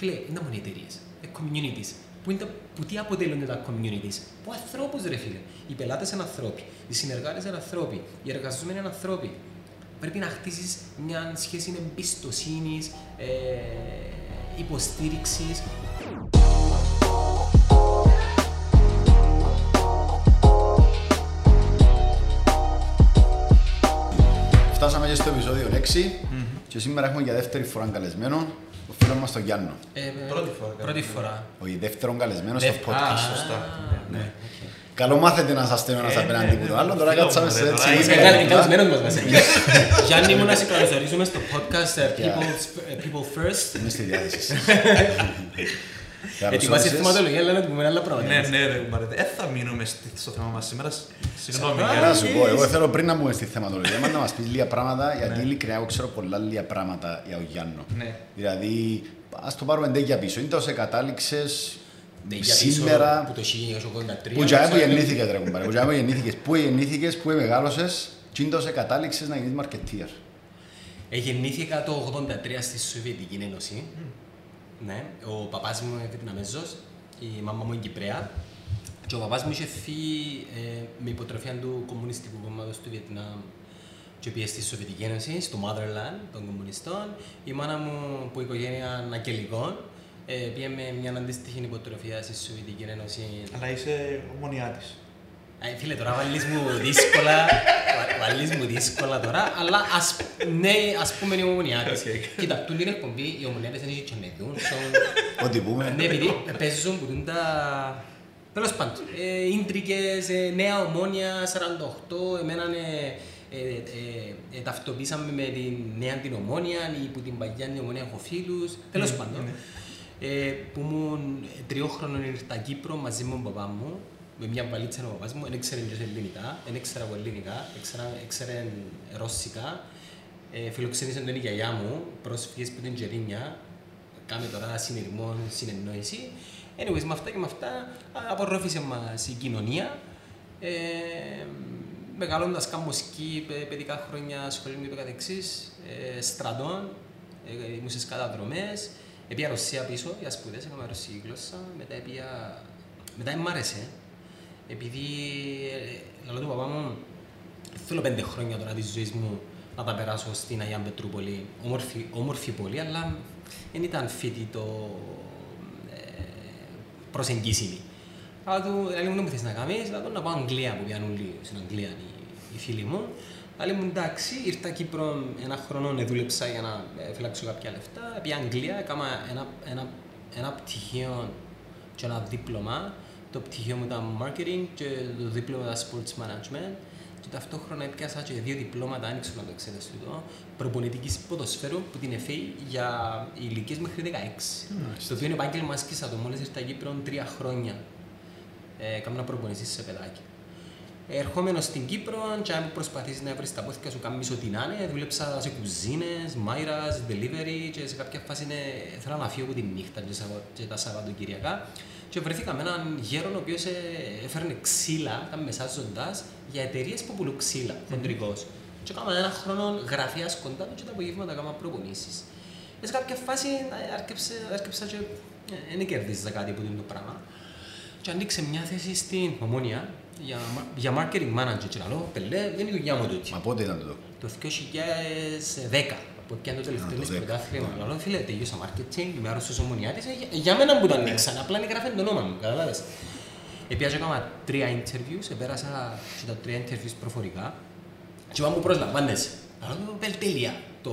Φίλε, είναι μόνο οι εταιρείες, οι communities. Που, είναι, τα- που τι αποτελούνται τα communities. Από ανθρώπους ρε φίλε. Οι πελάτες είναι ανθρώποι, οι συνεργάτες είναι ανθρώποι, οι εργαζόμενοι είναι ανθρώποι. Πρέπει να χτίσεις μια σχέση εμπιστοσύνης, ε, υποστήριξης. Φτάσαμε και στο επεισόδιο 6 και σήμερα έχουμε για δεύτερη φορά καλεσμένο το φίλο μας τον Γιάννο. Ε, Πρώτη φορά. Πρώτη φορά. Όχι, δεύτερον καλεσμένος στο Δεύ- podcast. Α, σωστά. Ναι. Καλό μάθετε να σας στέλνω ένας Ε, απέναντι ναι, που το ναι, άλλο, ναι, τώρα φίλο κάτσαμε μου, σε ρε, έτσι τώρα λίγα είσαι Καλ- λεπτά. Καλεσμένος μας βασικά. Γιάννη μου να σε καλωσορίσουμε στο podcast ε, People, ε, People First. Είμαι στη διάθεση. Ετοιμάσει Καλώς θεματολογία, αλλά να του πούμε άλλα πράγματα. Ναι, ναι, ρε, κουμπάρε. Δεν θα μείνουμε στη- στο θέμα μας σήμερα. Συγγνώμη. Σαββά. για- Να σου πω, εγώ θέλω πριν να μπούμε στη θεματολογία μας να μας πεις λίγα πράγματα, γιατί ειλικρινά εγώ ξέρω πολλά λίγα πράγματα για τον Γιάννο. Ναι. Δηλαδή, ας το πάρουμε εντέκια πίσω. Είναι τόσο κατάληξες Ναι, για πίσω σήμερα Που το 1983. που τζάμε που ξέρω, γεννήθηκες ρε κουμπάρε, που τζάμε που γεννήθηκες, πού γεννήθηκες, πού μεγάλωσες και είναι τόσο κατάληξες να γίνεις μαρκετίερ. Ε, γεννήθηκα το 83 στη Σοβιετική Ένωση. Ναι, ο παπάς μου είναι Βιετναμέζος, η μάμα μου είναι Κυπρέα. Και ο παπάς μου είχε φύγει ε, με υποτροφία του Κομμουνιστικού Κόμματος του Βιετνάμ και πήγε στη Σοβιετική Ένωση, στο motherland των κομμουνιστών. Η μάνα μου που οικογένεια Αγγελικών ε, πήγε με μια αντίστοιχη υποτροφία στη Σοβιετική Ένωση Αλλά είσαι Ομονοιάτης. Ε, φίλε, τώρα βάλλεις μου δύσκολα, βα- βάλλεις μου δύσκολα τώρα, αλλά ας, ναι, ας πούμε είναι Ομονοιάτες. Οκ. Κοίτα, του είναι εκπομπή, οι Ομονοιάτες είναι και με δουν, Ό,τι πούμε. ναι, επειδή παίζουν που δουν τα... Τέλος πάντων, ε, ίντρικες, ε, νέα ομόνια, 48, εμένα ε, ε, ε, ε, ταυτοποίησαμε με την νέα την ομόνια ή που την παγιά την ομόνια έχω φίλους, τέλος πάντων. Ε, που ήμουν τριόχρονο ήρθα Κύπρο μαζί με τον παπά μου, με μια βαλίτσα ο παπάς μου, δεν ήξερε και ελληνικά, δεν ήξερα εγώ ελληνικά, ήξερα- ήξερε ρώσικα. Ε, φιλοξενήσε τον η γιαγιά μου, πρόσφυγες που την Τζερίνια, κάμε τώρα συνειρμό, συνεννόηση. Anyways, με αυτά και με αυτά α, απορρόφησε μας η κοινωνία. Ε, μεγαλώντας κάνω σκι, παι- παιδικά χρόνια σχολείο και το καθεξής, ε, στρατών, ε, ήμουν στις καταδρομές, έπια Ρωσία πίσω για σπουδές, έκανα ρωσική γλώσσα, μετά έπια... Μετά μ' άρεσε, επειδή ε, λέω του παπά μου, θέλω πέντε χρόνια τώρα της ζωής μου να τα περάσω στην Αγία Πετρούπολη, όμορφη, όμορφη πόλη, αλλά δεν ήταν φίτη το ε, προσεγγίσιμη. Αλλά του, λέει μου, δεν μου θες να κάνεις, λέω να πάω Αγγλία που πιάνουν όλοι στην Αγγλία οι, οι φίλοι μου. Αλλά μου εντάξει, ήρθα Κύπρο ένα χρόνο, δούλεψα για να ε, φυλάξω κάποια λεφτά. Πήγα Αγγλία, έκανα ένα, ένα, ένα πτυχίο και ένα δίπλωμα. Το πτυχίο μου ήταν marketing και το δίπλωμα ήταν sports management. Και ταυτόχρονα έπιασα και δύο διπλώματα, άνοιξα να το ξέρεις τούτο, προπονητικής ποδοσφαίρου που την ΕΦΕΗ για ηλικίες μέχρι 16. Στο οποίο είναι επάγγελμα άσκησα το μόλις ήρθα Κύπρο τρία χρόνια. Ε, Κάμνα προπονήσεις σε παιδάκι. Ερχόμενος στην Κύπρο, και αν προσπαθείς να βρεις τα πόθηκα σου κάνεις ό,τι να είναι, δούλεψα σε κουζίνες, μάιρας, delivery και σε κάποια φάση είναι, ήθελα να φύγω από τη νύχτα και, Σαββα- και τα Σαββατοκυριακά και βρεθήκα με έναν γέρον ο οποίος ε, έφερνε ξύλα, ήταν μεσάζοντας, για εταιρείες που πουλούν ξύλα, χοντρικός. Και έκανα ένα χρόνο γραφείας κοντά του και τα απογεύματα έκανα προπονήσεις. Και σε κάποια φάση ε, άρκεψε, άρκεψα και ε, δεν κερδίζα κάτι από το πράγμα. Και ανοίξε μια θέση στην Ομόνια για, μα- για marketing manager. Και λέω, πελέ, δεν είναι η δουλειά μου τούτη. Μα πότε ήταν το; Το 2010, που πιάνε το τελευταίο το της 10, πρωτάθλημα. ναι. Λέω, φίλε, τελείωσα marketing, είμαι άρρωστος ομονιάτης, ε, για- για μένα που το ανοίξαν, απλά είναι γράφει το όνομα μου, καταλάβες. Επιάζω έκανα τρία interviews, επέρασα και τα τρία interviews προφορικά και είπα μου προσλαμβάνεσαι. Λέω, «Πέλ, τέλεια. Το,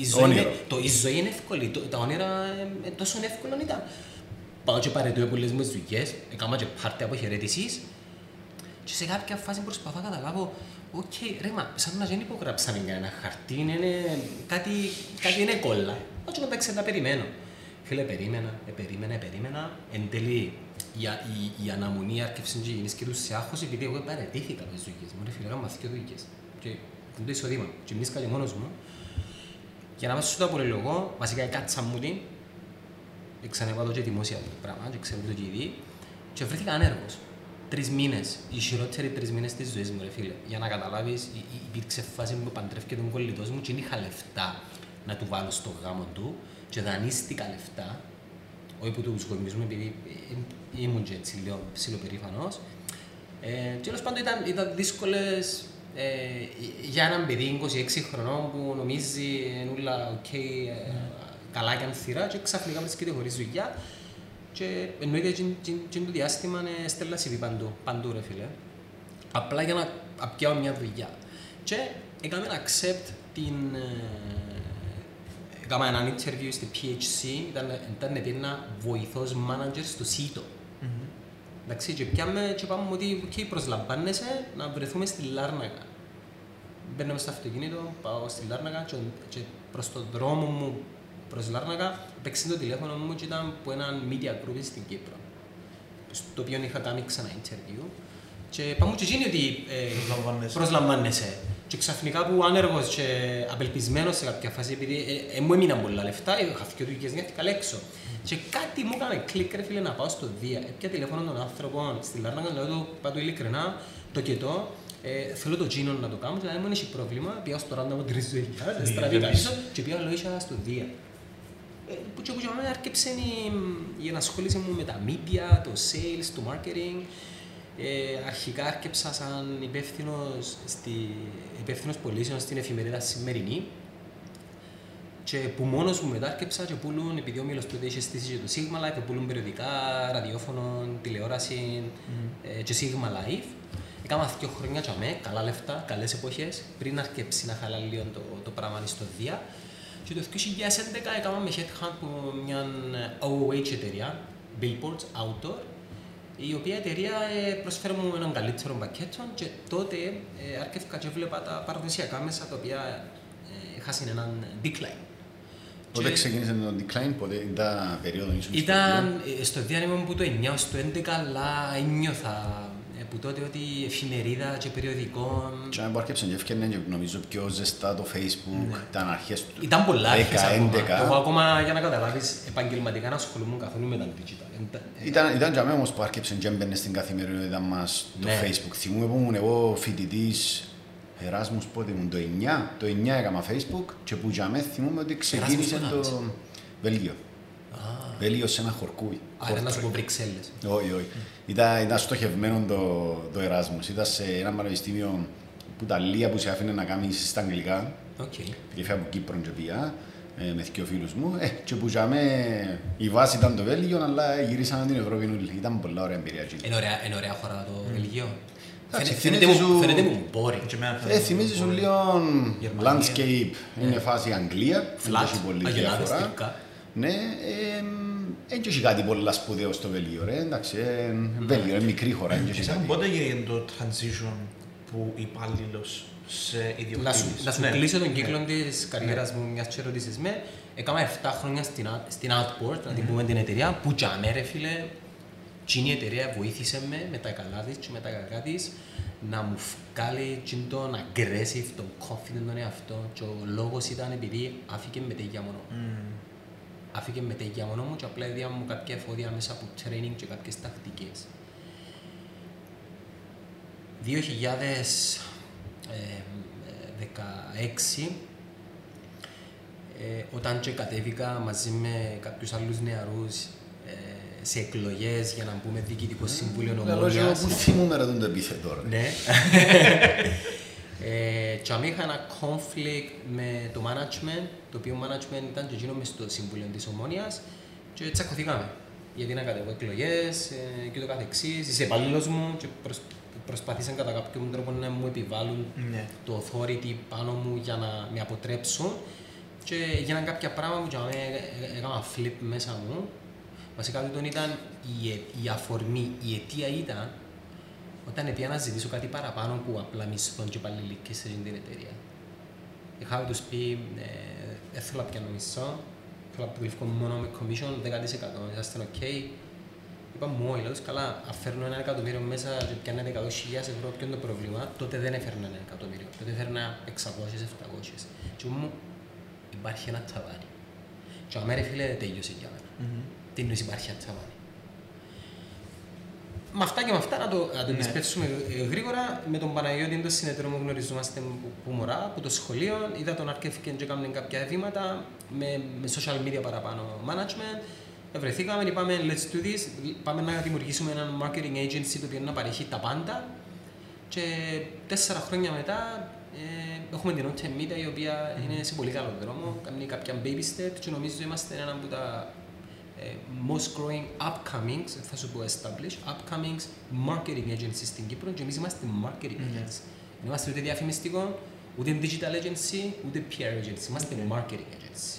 η, ζωή Όνειρο. είναι, το, η ζωή είναι εύκολη, το, τα όνειρα ε, ε, τόσο εύκολο ήταν. Πάω και παρετούω πολλές μου δουλειές, έκανα και πάρτε αποχαιρέτησης και σε κάποια φάση προσπαθώ να καταλάβω, οκ, ρε μα, σαν να δεν υπογράψαμε για ένα χαρτί, είναι, είναι- κάτι, κάτι είναι κόλλα. Όχι να εντάξει, να περιμένω. Φίλε, περίμενα, ε, περίμενα, ε, περίμενα. Εν τέλει, η, α- η, η αναμονή άρχισε και γεννήσκε του σε άγχος επειδή εγώ παρετήθηκα από τις δουλειές μου. Ρε φίλε, έκανα δύο δουλειές. Και είναι το εισοδήμα. Και μνήσκα και μόνος μου. Για να μέσα στο απολυλογώ, βασικά κάτσα μου την, ξαναπάτω και δημόσια το πράγμα και ξέρω το και ήδη και βρέθηκα ανέργος. Τρεις μήνες, οι χειρότεροι τρεις μήνες της ζωής μου ρε φίλε. Για να καταλάβεις, υ- υ- υπήρξε φάση που παντρεύκε τον κολλητός μου και δεν είχα λεφτά να του βάλω στο γάμο του και δανείστηκα λεφτά όχι από τους γονείς μου, επειδή ε, ήμουν και έτσι λίγο ψιλοπερήφανος. Ε, τέλος πάντων ήταν, ήταν δύσκολες ε, για έναν παιδί 26 χρονών που νομίζει είναι όλα οκ, ε, καλά και ανθυρά και ξαφνικά βρίσκεται χωρίς δουλειά και εννοείται και, και, και το διάστημα ε, στέλνα CV παντού, παντού ρε φίλε. Απλά για να πιάω μια δουλειά. Και έκαμε ένα accept την... ε, Έκαμε ένα interview στη PHC, ήταν, ήταν ένα βοηθός manager στο ΣΥΤΟ. Εντάξει, και πιάμε και πάμε ότι okay, προσλαμβάνεσαι να βρεθούμε στη Λάρνακα. Μπαίνω στο αυτοκίνητο, πάω στη Λάρνακα και, και προς τον δρόμο μου προς Λάρνακα παίξει το τηλέφωνο μου και ήταν από ένα media group στην Κύπρο. Στο οποίο είχα κάνει ξανά interview. Και πάμε και εκείνοι ότι ε, Προσλαμβάνεσαι. προσλαμβάνεσαι. Και ξαφνικά που άνεργος και απελπισμένος σε κάποια φάση, επειδή ε, ε, μου έμειναν πολλά λεφτά, είχα δύο δουλειές, νιώθηκα έξω. Και κάτι μου έκανε κλικ, ρε φίλε, να πάω στο Δία. Έπια τηλέφωνο των άνθρωπων στη Λάρνακα, λέω του, είπα του ειλικρινά, το κετό, ε, θέλω το τζίνο να το κάνω, και να μην έχει πρόβλημα, πήγα στο ράντα μου τρεις δουλειάς, στραβήκα πίσω και πήγα λόγια στο Δία. Ε, που και που και μένα άρκεψε η, η ενασχόληση μου με τα media, το sales, το marketing. Ε, αρχικά άρκεψα σαν υπεύθυνος, στη, υπεύθυνος πωλήσεων στην εφημερίδα Σημερινή και που μόνος μου μετά άρκεψα και πουλούν, επειδή ο Μήλος τότε είχε στήσει και το Sigma Life, πουλούν περιοδικά, ραδιόφωνο, τηλεόραση ε, και Sigma Life. Έκανα δύο χρόνια και αμέ, καλά λεφτά, καλές εποχές, πριν αρκεψει να χαλά λίγο το, το πράγμα στο Δία. Και το 2011 έκαναμε headhunt από μια OOH εταιρεία, Billboards Outdoor, η οποία εταιρεία ε, προσφέρει μου έναν καλύτερο πακέτο και τότε ε, άρχισα και βλέπα τα παραδοσιακά μέσα τα οποία ε, είχαν έναν decline. Πότε Και ξεκίνησε το decline, πότε ήταν περίοδο ήσουν στο Ήταν ε, στο διάνυμα μου που το 9 στο 11, αλλά ένιωθα ε, που τότε ότι εφημερίδα και περιοδικών Και αν άρκεψαν και έφτιανε και νομίζω πιο ζεστά το facebook, ήταν αρχές του Ναι. Ήταν πολλά 10, αρχές ακόμα. 11. Εγώ ακόμα για να καταλάβεις επαγγελματικά να ασχολούμαι καθόλου με τα digital. Εντα- Ήταν, ήταν για μένα όμως που άρκεψαν και έμπαινε στην καθημερινότητα μας το Ναι. facebook. Θυμούμαι που ήμουν εγώ φοιτητής Εράσμους πότε ήμουν το 9, το 9 έκανα facebook και που για μένα θυμούμαι ότι ξεκίνησε Εράσμους που το Βέλγιο. Α, Βέλγιο, σε ένα χωρκούι. άρα να σου πω Βρυξέλλες. Όχι, όχι. Ήταν, ήταν στοχευμένο το, το Εράσμους. Ήταν σε ένα πανεπιστήμιο που τα λίγα που σε άφηνε να κάνεις στα αγγλικά. Οκ. Και φύγα από Κύπρο και πήγα ε, με δύο φίλους μου. Ε, και που για μέ, η βάση ήταν το Βέλγιο, αλλά γυρίσαμε την Ευρώπη όλη. Ήταν πολλά ωραία εμπειρία. εκεί. Είναι ωραία, είναι ωραία χώρα το Βελγίο. Εντάξει, Φαίνεται- Φαίνεται θυμίζει μου- σου- φαίνεται μου boring. Και εμένα Ε, θυμίζεις σου λίγο Γερμανία. landscape. Είναι φάση Αγγλία. δεν Flat, έχει πολύ αγελάδες διαφορά. Τελικά. Ναι, δεν έχει κάτι πολλά σπουδαίο στο Βέλγιο. Ρε. Εντάξει, ε, Βέλγιο είναι μικρή χώρα. δεν έχει Εσένα κάτι. πότε έγινε το transition που υπάλληλος σε Να σου, ιδιοκτήτης; να σου Ναι. κλείσω τον Ναι. κύκλο της καριέρας μου μιας και ερώτησης με. Έκανα 7 χρόνια στην, Out- στην Outport, να την πούμε την εταιρεία, που για μέ, ρε φίλε, εκείνη η εταιρεία βοήθησε με, με τα καλά της και με τα κακά της, να μου βγάλει εκείνον τον aggressive, τον confident τον εαυτό και ο λόγος ήταν επειδή άφηκε με τέτοια μόνο. Μμμ. Άφηκε με τέτοια μόνο μου και απλά έδια μου κάποια εφόδια μέσα από training και κάποιες τακτικές. 2016 ε, όταν και κατέβηκα μαζί με κάποιους άλλους νεαρούς ε, σε εκλογές για να μπούμε διοικητικό συμβούλιο Καλό και εγώ ομόνιας. που θυμούμαι ρε τον το επίθετο. ρε. Ναι. ε, και αν είχα ένα conflict με το management, το οποίο management ήταν και εκείνο μες στο συμβούλιο της ομόνιας και τσακωθήκαμε. Γιατί να κατέβω εκλογές ε, και το καθεξής. Είσαι υπαλλήλος μου και προσ, προσπαθήσαν κατά κάποιον τρόπο να μου επιβάλλουν Ναι. το authority πάνω μου για να με αποτρέψουν και έγιναν κάποια πράγματα που για μένα έ- έ- έκανα flip μέσα μου. Βασικά τούτον ήταν η, ε- η αφορμή, η αιτία ήταν όταν πήγα να ζητήσω κάτι παραπάνω που απλά μισθόν και υπαλληλικές σε αυτήν την εταιρεία. Είχα τους πει, ε, δεν θέλω να πιάνω μισθό, θέλω να δουλεύω μόνο με commission 10%, είσαστε ok. Είπα μου, όχι, λέω τους, καλά, αν φέρνω ένα εκατομμύριο μέσα και πιάνετε 100.000 ευρώ, ποιο είναι το πρόβλημα, τότε δεν έφερνα ένα εκατομμύριο, τότε έφερνα 600-700. Και μου, υπάρχει ένα ταβάνι. Και αμέ ρε φίλε, τέλειωσε για μένα. Μμμ. Τι εννοείς υπάρχει ένα ταβάνι. Με αυτά και με αυτά να το, να το Ναι. επισπεύσουμε ε, γρήγορα. Με τον Παναγιώτη, τον συνεταιρό μου γνωριζόμαστε που, που μωρά, από το σχολείο. Είδα τον αρκεύκε και έκανε κάποια βήματα με, με social media παραπάνω management. Βρεθήκαμε, είπαμε let's do this, πάμε να δημιουργήσουμε ένα marketing agency το οποίο να παρέχει τα πάντα και τέσσερα χρόνια μετά ε, έχουμε την Ontem Media η οποία είναι σε πολύ καλό δρόμο, κάνει κάποια baby steps και νομίζω είμαστε ένα από τα ε, most growing upcomings, θα σου πω established, upcomings marketing agency στην Κύπρο και εμείς είμαστε marketing agency. Δεν είμαστε ούτε διαφημιστικό, ούτε digital agency, ούτε PR agency, είμαστε marketing agency.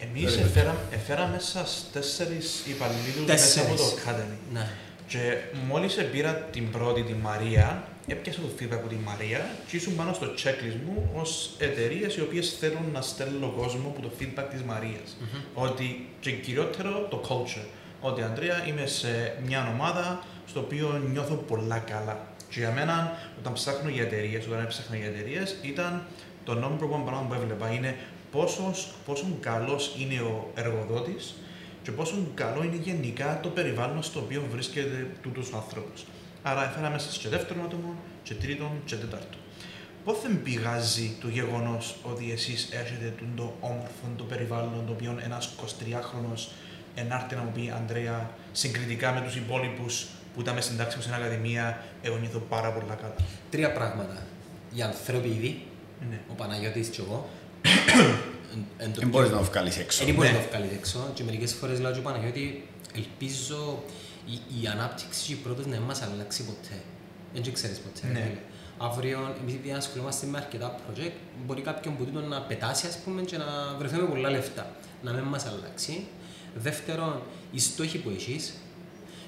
Εμείς εφέραμε, εφέραμε μέσα τέσσερις υπαλλήλους μέσα από το Τέσσερις. Academy. Ναι. Και μόλις πήρα την πρώτη, τη Μαρία, έπιασα το feedback από τη Μαρία και ήσουν πάνω στο checklist μου ως εταιρείες οι οποίες θέλουν να στέλνουν κόσμο από το feedback της μαριας Ότι, και κυριότερο το culture. Ότι Αντρέα είμαι σε μια ομάδα στο οποίο νιώθω πολλά καλά. Και για μένα, όταν ψάχνω για εταιρείες, όταν έψαχνα για εταιρείες, ήταν το number one πράγμα που έβλεπα. Είναι πόσος, πόσο καλός είναι ο εργοδότης και πόσο καλό είναι γενικά το περιβάλλον στο οποίο βρίσκεται τούτος ο άνθρωπος. Άρα έφερα μέσα σε δεύτερο άτομο, και τρίτον, και τέταρτο. Πώς δεν πηγάζει το γεγονός ότι εσείς έχετε το όμορφο το περιβάλλον το οποίο ένας 23χρονο ενάρτη να μου πει Αντρέα, συγκριτικά με τους υπόλοιπους που ήταν στην τάξη μου στην Ακαδημία, εγώ νιώθω πάρα πολλά καλά. Τρία πράγματα. Οι άνθρωποι ήδη, Ναι. ο Παναγιώτης και εγώ, εν- εν το Δεν μπορείς να το βγάλεις έξω. Δεν μπορείς Ναι. να το βγάλεις έξω και μερικές φορές λέω και ο Παναγιώτη ελπίζω η, η ανάπτυξη και η πρόοδος να μην μας αλλάξει ποτέ. Δεν το ξέρεις ποτέ. Ναι. ρε φίλε. Αύριο, επειδή ασχολούμαστε με αρκετά project, μπορεί κάποιον που τούτο να πετάσει ας πούμε, και να βρεθούμε πολλά λεφτά. Να μην μας αλλάξει. Δεύτερον, οι στόχοι που έχεις,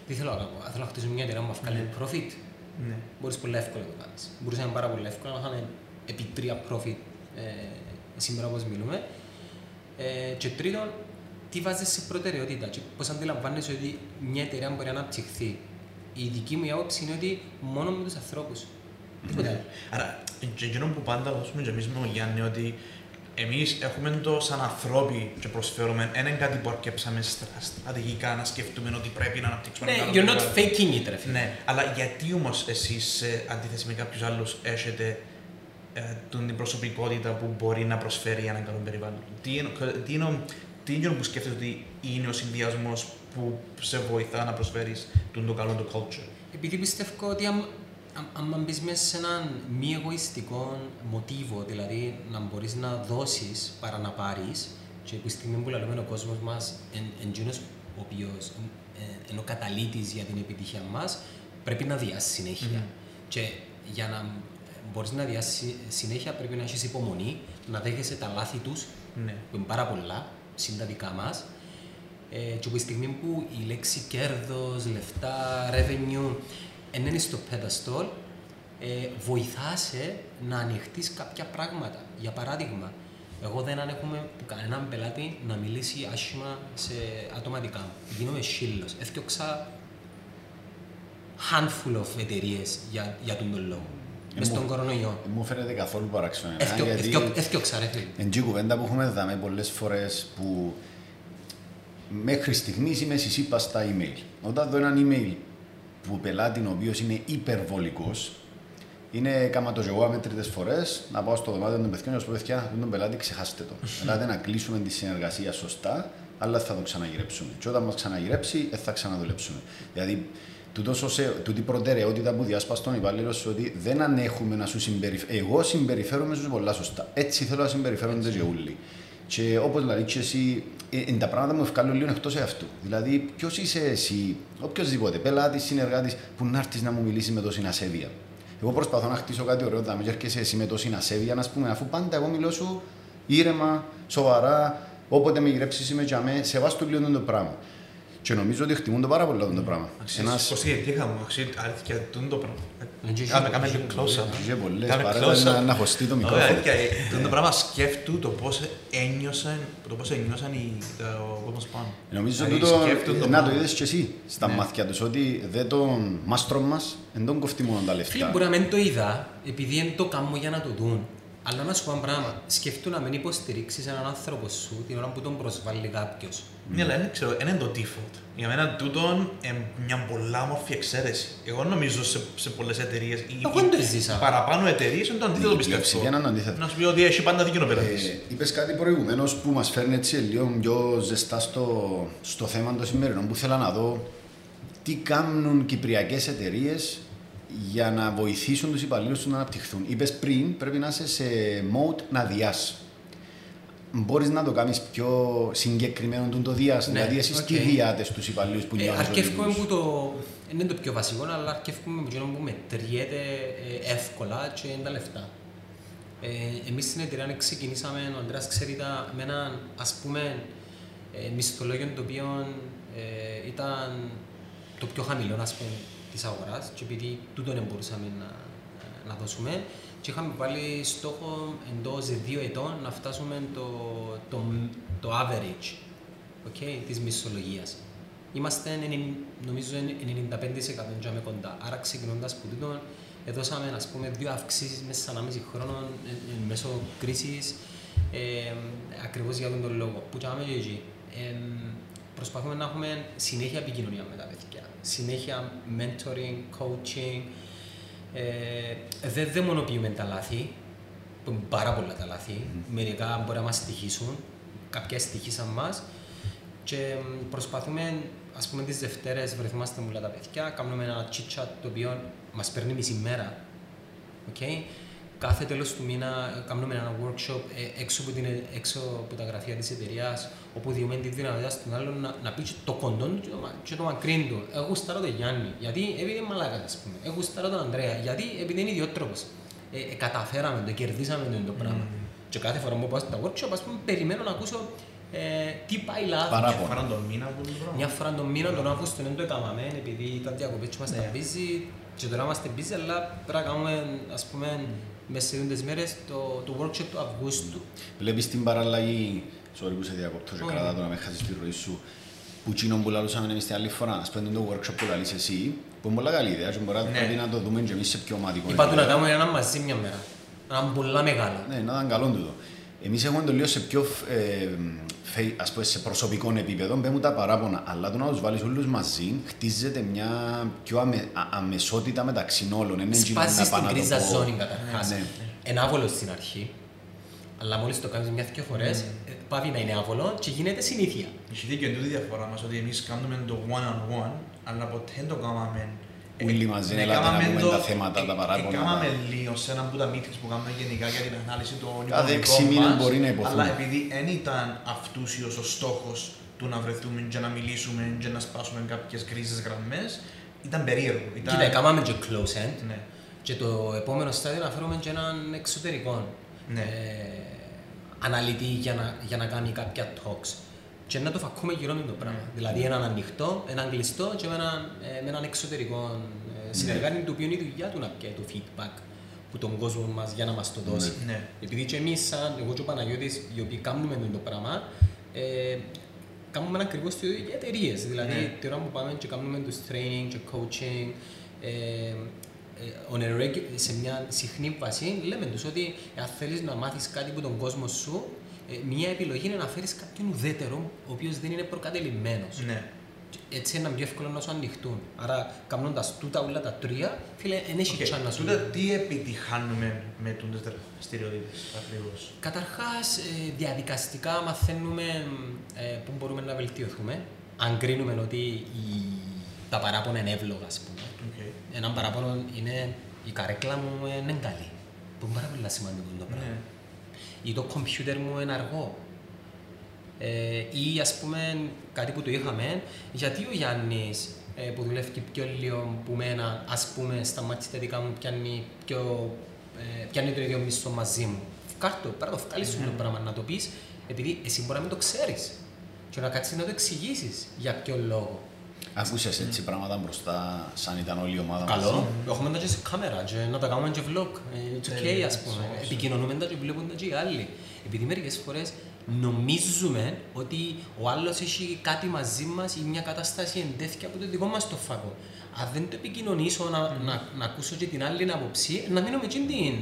τι θέλω να κάνω. Αν θέλω να χτίσω μια εταιρεία που μας βγάλει profit, Ναι. μπορείς πολύ εύκολα να το κάνεις. Μπορείς να είναι πάρα πολύ εύκολα να είχαμε επί τρία profit ε, σήμερα όπως μιλούμε. Ε, και τρίτον, τι βάζεις σε προτεραιότητα; Και πώς αντιλαμβάνεσαι ότι μια εταιρεία μπορεί να αναπτυχθεί; Η δική μου η άποψη είναι ότι μόνο με τους ανθρώπους. Τίποτα άλλο. Άρα, και εκείνο που πάντα δώσουμε και εμείς με τον Γιάννη, ότι εμείς έχουμε το σαν ανθρώποι και προσφέρουμε, δεν είναι κάτι που αρκέψαμε στρα- στρατηγικά να σκεφτούμε ότι πρέπει να αναπτύξουμε Ναι, ένα you're καλό not περιβάλλον. faking it, ρε φίλε. Ναι, αλλά γιατί όμως εσείς, σε αντίθεση με κάποιους άλλους, έχετε ε, την προσωπικότητα που μπορεί να προσφέρει ένα καλό περιβάλλον; Τι είναι, τι είναι, τι είναι που σκέφτεσαι ότι είναι ο συνδυασμός που σε βοηθά να προσφέρεις τον το καλό το culture; Επειδή πιστεύω ότι αν, αν, αν μπεις μέσα σε έναν μη εγωιστικό μοτίβο, δηλαδή να μπορείς να δώσεις παρά να πάρεις, και που στη στιγμή που λέμε ο κόσμος μας είναι εκείνος ο οποίος ε, είναι ο καταλήτης για την επιτυχία μας, πρέπει να διάσει συνέχεια. Και για να μπορείς να διάσεις συνέχεια πρέπει να έχεις υπομονή, να δέχεσαι τα λάθη τους, Ναι. που είναι πάρα πολλά, συν τα δικά μας, ε, και από τη στιγμή που η λέξη κέρδος, λεφτά, revenue δεν είναι στο pedestal, ε, βοηθάσαι να ανοιχτείς κάποια πράγματα. Για παράδειγμα, εγώ δεν ανέχομαι που κανέναν πελάτη να μιλήσει άσχημα σε άτομα δικά μου. Γίνομαι σύλλος. Έφτιαξα handful of εταιρείες για, για τον τον λόγο. Μες στον κορονοϊό. Δεν μου φαίνεται καθόλου παράξενο εμένα, Έφτιο- γιατί έφτιο- Έφτιαξα ρε φίλε. εν τζι κουβέντα που έχουμε δάμε πολλές φορές που μέχρι στιγμής είμαι συσύπα στα email. Όταν δω έναν email που ο πελάτη ο οποίος είναι υπερβολικός, είναι κάμα το εγώ αμέτρητες φορές να πάω στο δωμάτιο των παιδιών και να σου πω παιδιά, τον πελάτη ξεχάστε το. Ελάτε να κλείσουμε τη συνεργασία σωστά, αλλά θα το ξαναγυρέψουμε. Και όταν μας ξαναγυρέψει, ε, θα ξαναδουλέψουμε. Δηλαδή, τούτος ως, ε, τούτη προτεραιότητα που διάσπα στον υπάλληλο σου ότι δεν ανέχουμε να σου συμπεριφέρω. Εγώ συμπεριφέρομαι στους πολλά σωστά. Έτσι θέλω να συμπεριφέρονται και όλοι. Και όπως λέει και εσύ, ε, ε, τα πράγματα μου ευκάλλουν λίγο εκτός εαυτού. Δηλαδή, ποιος είσαι εσύ, οποιοδήποτε, πελάτης, συνεργάτης, που να έρθεις να μου μιλήσεις με τόση ασέβεια. Εγώ προσπαθώ να χτίσω κάτι ωραίο, να μην έρχεσαι εσύ με τόση ασέβεια, να πούμε, αφού πάντα εγώ μιλώ σου ήρεμα, σοβαρά, όποτε με γυρέψεις είμαι για μέ, σεβάστο λίγο το πράγμα. Και νομίζω ότι χτιμούν το πάρα πολύ το πράγμα. Ένας, Κωστή, τι είχαμε, αξίζει αλήθεια, τούτο το πράγμα. Είναι και Κάμε, έχει- κάμε έχει λίγο πολύ, close-up. είχε πολλές, Κάμε παρά close-up. να, να χωστεί το Ωραία, μικρόφωνο. αλήθεια, ε, τούτο το πράγμα σκέφτου το πώς ένιωσαν, το πώς ένιωσαν οι, τα- ο κόσμος πάνω. Νομίζω Δηλαδή, τούτο, σκέφτουν ε, να το πράγμα. είδες και εσύ στα Ναι. μάτια τους, ότι δεν τον μάστρο μας, δεν τον κοφτεί μόνο τα Φίλε, λεφτά. μπορεί να μην το είδα, επειδή δεν το κάνω για να το δουν. Αλλά να σου πω ένα πράγμα. Σκεφτού να μην υποστηρίξεις έναν άνθρωπο σου την ώρα που τον προσβάλλει κάποιος. Ναι, αλλά δεν ξέρω, δεν είναι το default. Για μένα τούτο είναι μια πολλά όμορφη εξαίρεση. Εγώ νομίζω σε, σε πολλές εταιρείες. Εγώ δεν το ζήσα. Παραπάνω εταιρείες είναι το αντίθετο Η πιστεύω. πλειοψηφία είναι αντίθετο. Να σου πει ότι έχει πάντα δίκιο ο πελάτη. Ε, Είπες κάτι προηγουμένως που μας φέρνει έτσι λίγο πιο ζεστά στο, στο θέμα το σημερινό που θέλω να δω τι κάνουν κυπριακές εταιρείες για να βοηθήσουν τους υπαλλήλους τους να αναπτυχθούν. Είπες πριν πρέπει να είσαι σε mode να διάς. Μπορείς να το κάνεις πιο συγκεκριμένο τον το διάς, Ναι, δηλαδή εσείς οκ. τι διάτε στους υπαλλήλους που Ε, νιώθουν. αρκεύκουμε που το. Δεν είναι το πιο βασικό, αλλά αρκεύκουμε με εκείνο που μετριέται ε, εύκολα και είναι τα λεφτά. Ε, Εμείς στην εταιρεία ξεκινήσαμε, ο Αντρέας ξέρει, τα, με έναν ας πούμε ε, μισθολόγιο το οποίο ε, ήταν το πιο χαμηλό ας πούμε, της αγοράς και επειδή τούτο δεν μπορούσαμε να, να δώσουμε και είχαμε βάλει στόχο εντός δύο ετών να φτάσουμε το, το, το average okay, της μισθολογίας. Είμαστε ενεν- νομίζω 95% τζάμε κοντά. Άρα ξεκινώντας από τούτο, έδωσαμε ας πούμε δύο αυξήσεις μέσα σε 1,5 χρόνο εν, εν μέσω κρίσης ε, ακριβώς για τον τον λόγο. Που τζάμε και εκεί. Ε, προσπαθούμε να έχουμε συνέχεια επικοινωνία με τα παιδιά. Συνέχεια mentoring, coaching. Ε, δεν δαιμονοποιούμε τα λάθη, που είναι πάρα πολλά τα λάθη. Μερικά μπορεί να μας στοιχήσουν, κάποια στοιχήσαν μας. Και μ, προσπαθούμε, ας πούμε, τις Δευτέρες βρεθούμαστε με όλα τα παιδιά, κάνουμε ένα chit chat το οποίο μας παίρνει μισή μέρα. Okay? Κάθε τέλος του μήνα ε, κάνουμε ένα workshop ε, έξω, από την, ε- έξω από τα γραφεία της εταιρείας όπου διωμένει τη δυνατότητα στον άλλον να, να πει και το κοντό του και το, μα- και το μακρύν του. Εγώ γουστάρω τον Γιάννη, γιατί επειδή είναι μαλάκας ας πούμε. Εγώ γουστάρω τον Ανδρέα, γιατί επειδή είναι ιδιότροπος. Ε, ε, καταφέραμε το, κερδίσαμε το, το πράγμα. Και κάθε φορά που πάω στα workshop, ας πούμε, περιμένω να ακούσω ε, τι πάει λάθος. Παράπονο. Φορά τον μήνα που είναι Μια φορά τον μήνα, τον Αύγουστο δεν το έκαναμε, επειδή ήταν διακοπές και ήμασταν Ναι. busy και τώρα είμαστε busy, αλλά πρέπει να κάνουμε, ας πούμε, μέσα σε τις μέρες το, το workshop του Αυγούστου. Βλέπεις την παραλλαγή. Sorry που σε διακόπτω και Όχι. κρατά το να με χάσεις τη ροή σου. Που εκείνο που λαλούσαμε εμείς την άλλη φορά, ας πούμε το workshop που λαλείς εσύ, που είναι πολλά καλή ιδέα και μπορεί να Ναι. πρέπει να το δούμε και εμείς σε πιο ομαδικό Είπα του να επίπεδο. κάνουμε ένα μαζί μια μέρα. Ένα πολλά μεγάλο. Ναι, να ήταν καλό τούτο. Εμείς έχουμε το λίγο σε πιο, ε, φε- ας πούμε, σε προσωπικό επίπεδο, μπαίνουν τα παράπονα, αλλά το να τους βάλεις όλους μαζί, χτίζεται μια πιο αμε, α- αμεσότητα μεταξύ όλων. Είναι εκείνο να Σπάζεις πάω την να το κρίζα πω. ζώνη καταρχάς. Ναι. Είναι άβολος στην αρχή, αλλά μόλις το κάνεις μια-δυο φορές, ε, πάβει να είναι άβολο και γίνεται συνήθεια. Έχει δίκιο τούτη η διαφορά μας ότι εμείς κάνουμε το one-on-one, αλλά ποτέ δεν το κάναμε Όλοι μαζί, Ναι, έλατε να κάναμε πούμε το- τα θέματα, τα ε, παράπονα, ε, Κάναμε τα- λίγο σε ένα από τα meetings που κάνουμε γενικά για την ανάλυση των Κάθε οικονομικών έξι μήνες μας, μπορεί να υποθούν. Αλλά επειδή δεν ήταν αυτούσιος ο στόχος του να βρεθούμε και να μιλήσουμε και να σπάσουμε κάποιες κρίζες γραμμές, ήταν περίεργο. Ήταν... Κοίτα, κάναμε και close end. Ναι. Και το επόμενο στάδιο να φέρουμε και έναν εξωτερικό Ναι. ε, αναλυτή για να, για να κάνει κάποια talks. Και να το φακούμε γύρω με το πράγμα. Δηλαδή έναν ανοιχτό, έναν κλειστό και με έναν, ε, με έναν εξωτερικό ε, συνεργάτη του οποίου είναι η δουλειά του να πιάει το feedback που τον κόσμο μας για να μας το δώσει. Ναι. Επειδή και εμείς σαν εγώ και ο Παναγιώτης οι οποίοι κάνουμε το πράγμα ε, κάνουμε ακριβώς το ίδιο για εταιρείες. Δηλαδή Ναι. την ώρα που πάμε και κάνουμε τους training και coaching ε, ε, on a regu- σε μια συχνή βάση λέμε τους ότι αν θέλεις να μάθεις κάτι από τον κόσμο σου ε, μια επιλογή είναι να φέρεις κάποιον ουδέτερο ο οποίος δεν είναι προκατειλημμένος. Ναι. Έτσι είναι πιο εύκολο να σου ανοιχτούν. Άρα κάνοντας τούτα όλα τα τρία, φίλε, δεν έχει OK, okay. να σου Τούτα τι επιτυχάνουμε με τούτες δραστηριότητες ακριβώς; Καταρχάς, ε, διαδικαστικά μαθαίνουμε ε, πού μπορούμε να βελτιωθούμε. Αν κρίνουμε ότι η, τα παράπονα είναι εύλογα, ας πούμε. Οκ. Ένα παράπονο είναι η καρέκλα μου είναι καλή. Που είναι πάρα πολύ σημαντικό το πράγμα. Ναι. Ή το κομπιούτερ μου είναι αργό. Ε, ή ας πούμε κάτι που το είχαμε, γιατί ο Γιάννης ε, που δουλεύει πιο λίγο που μένα, ας πούμε στα μάτια τα δικά μου πιάνει, πιο, ε, πιάνει το ίδιο μισθό μαζί μου. Κάρτο, πρέπει να το βγάλεις σου το πράγμα, να το πεις, επειδή εσύ μπορεί να μην το ξέρεις και να κάτσεις να το εξηγήσεις για ποιο λόγο. Ακούσες έτσι πράγματα μπροστά, σαν ήταν όλη η ομάδα Καλό. μαζί. Έχουμε τα και σε κάμερα και να τα κάνουμε και vlog. Ε, It's okay, Τέλεια, ας πούμε. σωστό. Επικοινωνούμε τα και βλέπουν τα και οι άλλοι. Επειδή μερικές φορές νομίζουμε ότι ο άλλος έχει κάτι μαζί μας ή μια κατάσταση εντέθηκε από το δικό μας το φακό. Αν δεν το επικοινωνήσω να, να, να ακούσω και την άλλη άποψη, να μείνω με εκείνη την,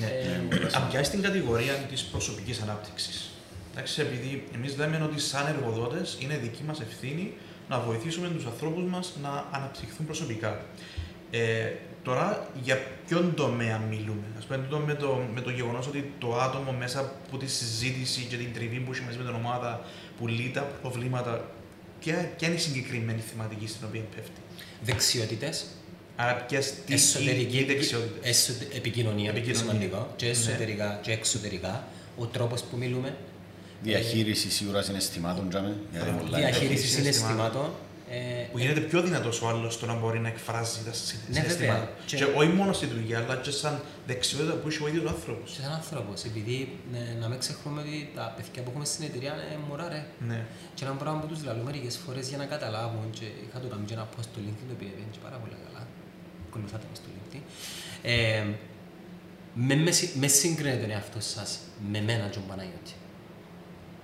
Ναι. Ε, Αν πιάσει την κατηγορία της προσωπικής ανάπτυξης. Εντάξει, επειδή εμείς λέμε ότι σαν εργοδότες είναι δική μας ευθύνη να βοηθήσουμε τους ανθρώπους μας να αναπτυχθούν προσωπικά. Ε, τώρα, για ποιον τομέα μιλούμε; Α πούμε, τούτο με το, με το γεγονός ότι το άτομο μέσα από τη συζήτηση και την τριβή που έχει μαζί με την ομάδα που λύει τα προβλήματα, ποια, ποια είναι η συγκεκριμένη θεματική στην οποία πέφτει; Δεξιότητες. Άρα, ποιες τι Εσωτερική δεξιότητες; εσωτε- επικοινωνία, Επικοινωνία. σημαντικό. Και Ναι. εσωτερικά και εξωτερικά. Ο τρόπος που μιλούμε. Διαχείρισης σίγουρα συναισθημάτων, τζάμε. γιατί Ε, πολλά Διαχείρισης διαχείριση συναισθημάτων. ε, Που γίνεται πιο δυνατό ο άλλος στο να μπορεί να εκφράζει τα συ- Ναι, συναισθήματα. βέβαια. Και... Και- όχι μόνο στη δουλειά, αλλά και σαν δεξιότητα που έχει ο ίδιος ο άνθρωπος. Και σαν άνθρωπος, επειδή ναι, να μην ξεχνούμε ότι τα παιδιά που έχουμε στην εταιρεία είναι μωρά ρε. Ναι. Και ένα πράγμα που τους λέω μερικές φορές για να καταλάβουν και είχα το κάνει και ένα post στο LinkedIn το οποίο πήγαινε και πάρα πολύ καλά. Ακολουθάτε με στο LinkedIn. Ε, με, με, συ- με συγκρίνετε τον εαυτό σας με μένα και τον Παναγιώτη.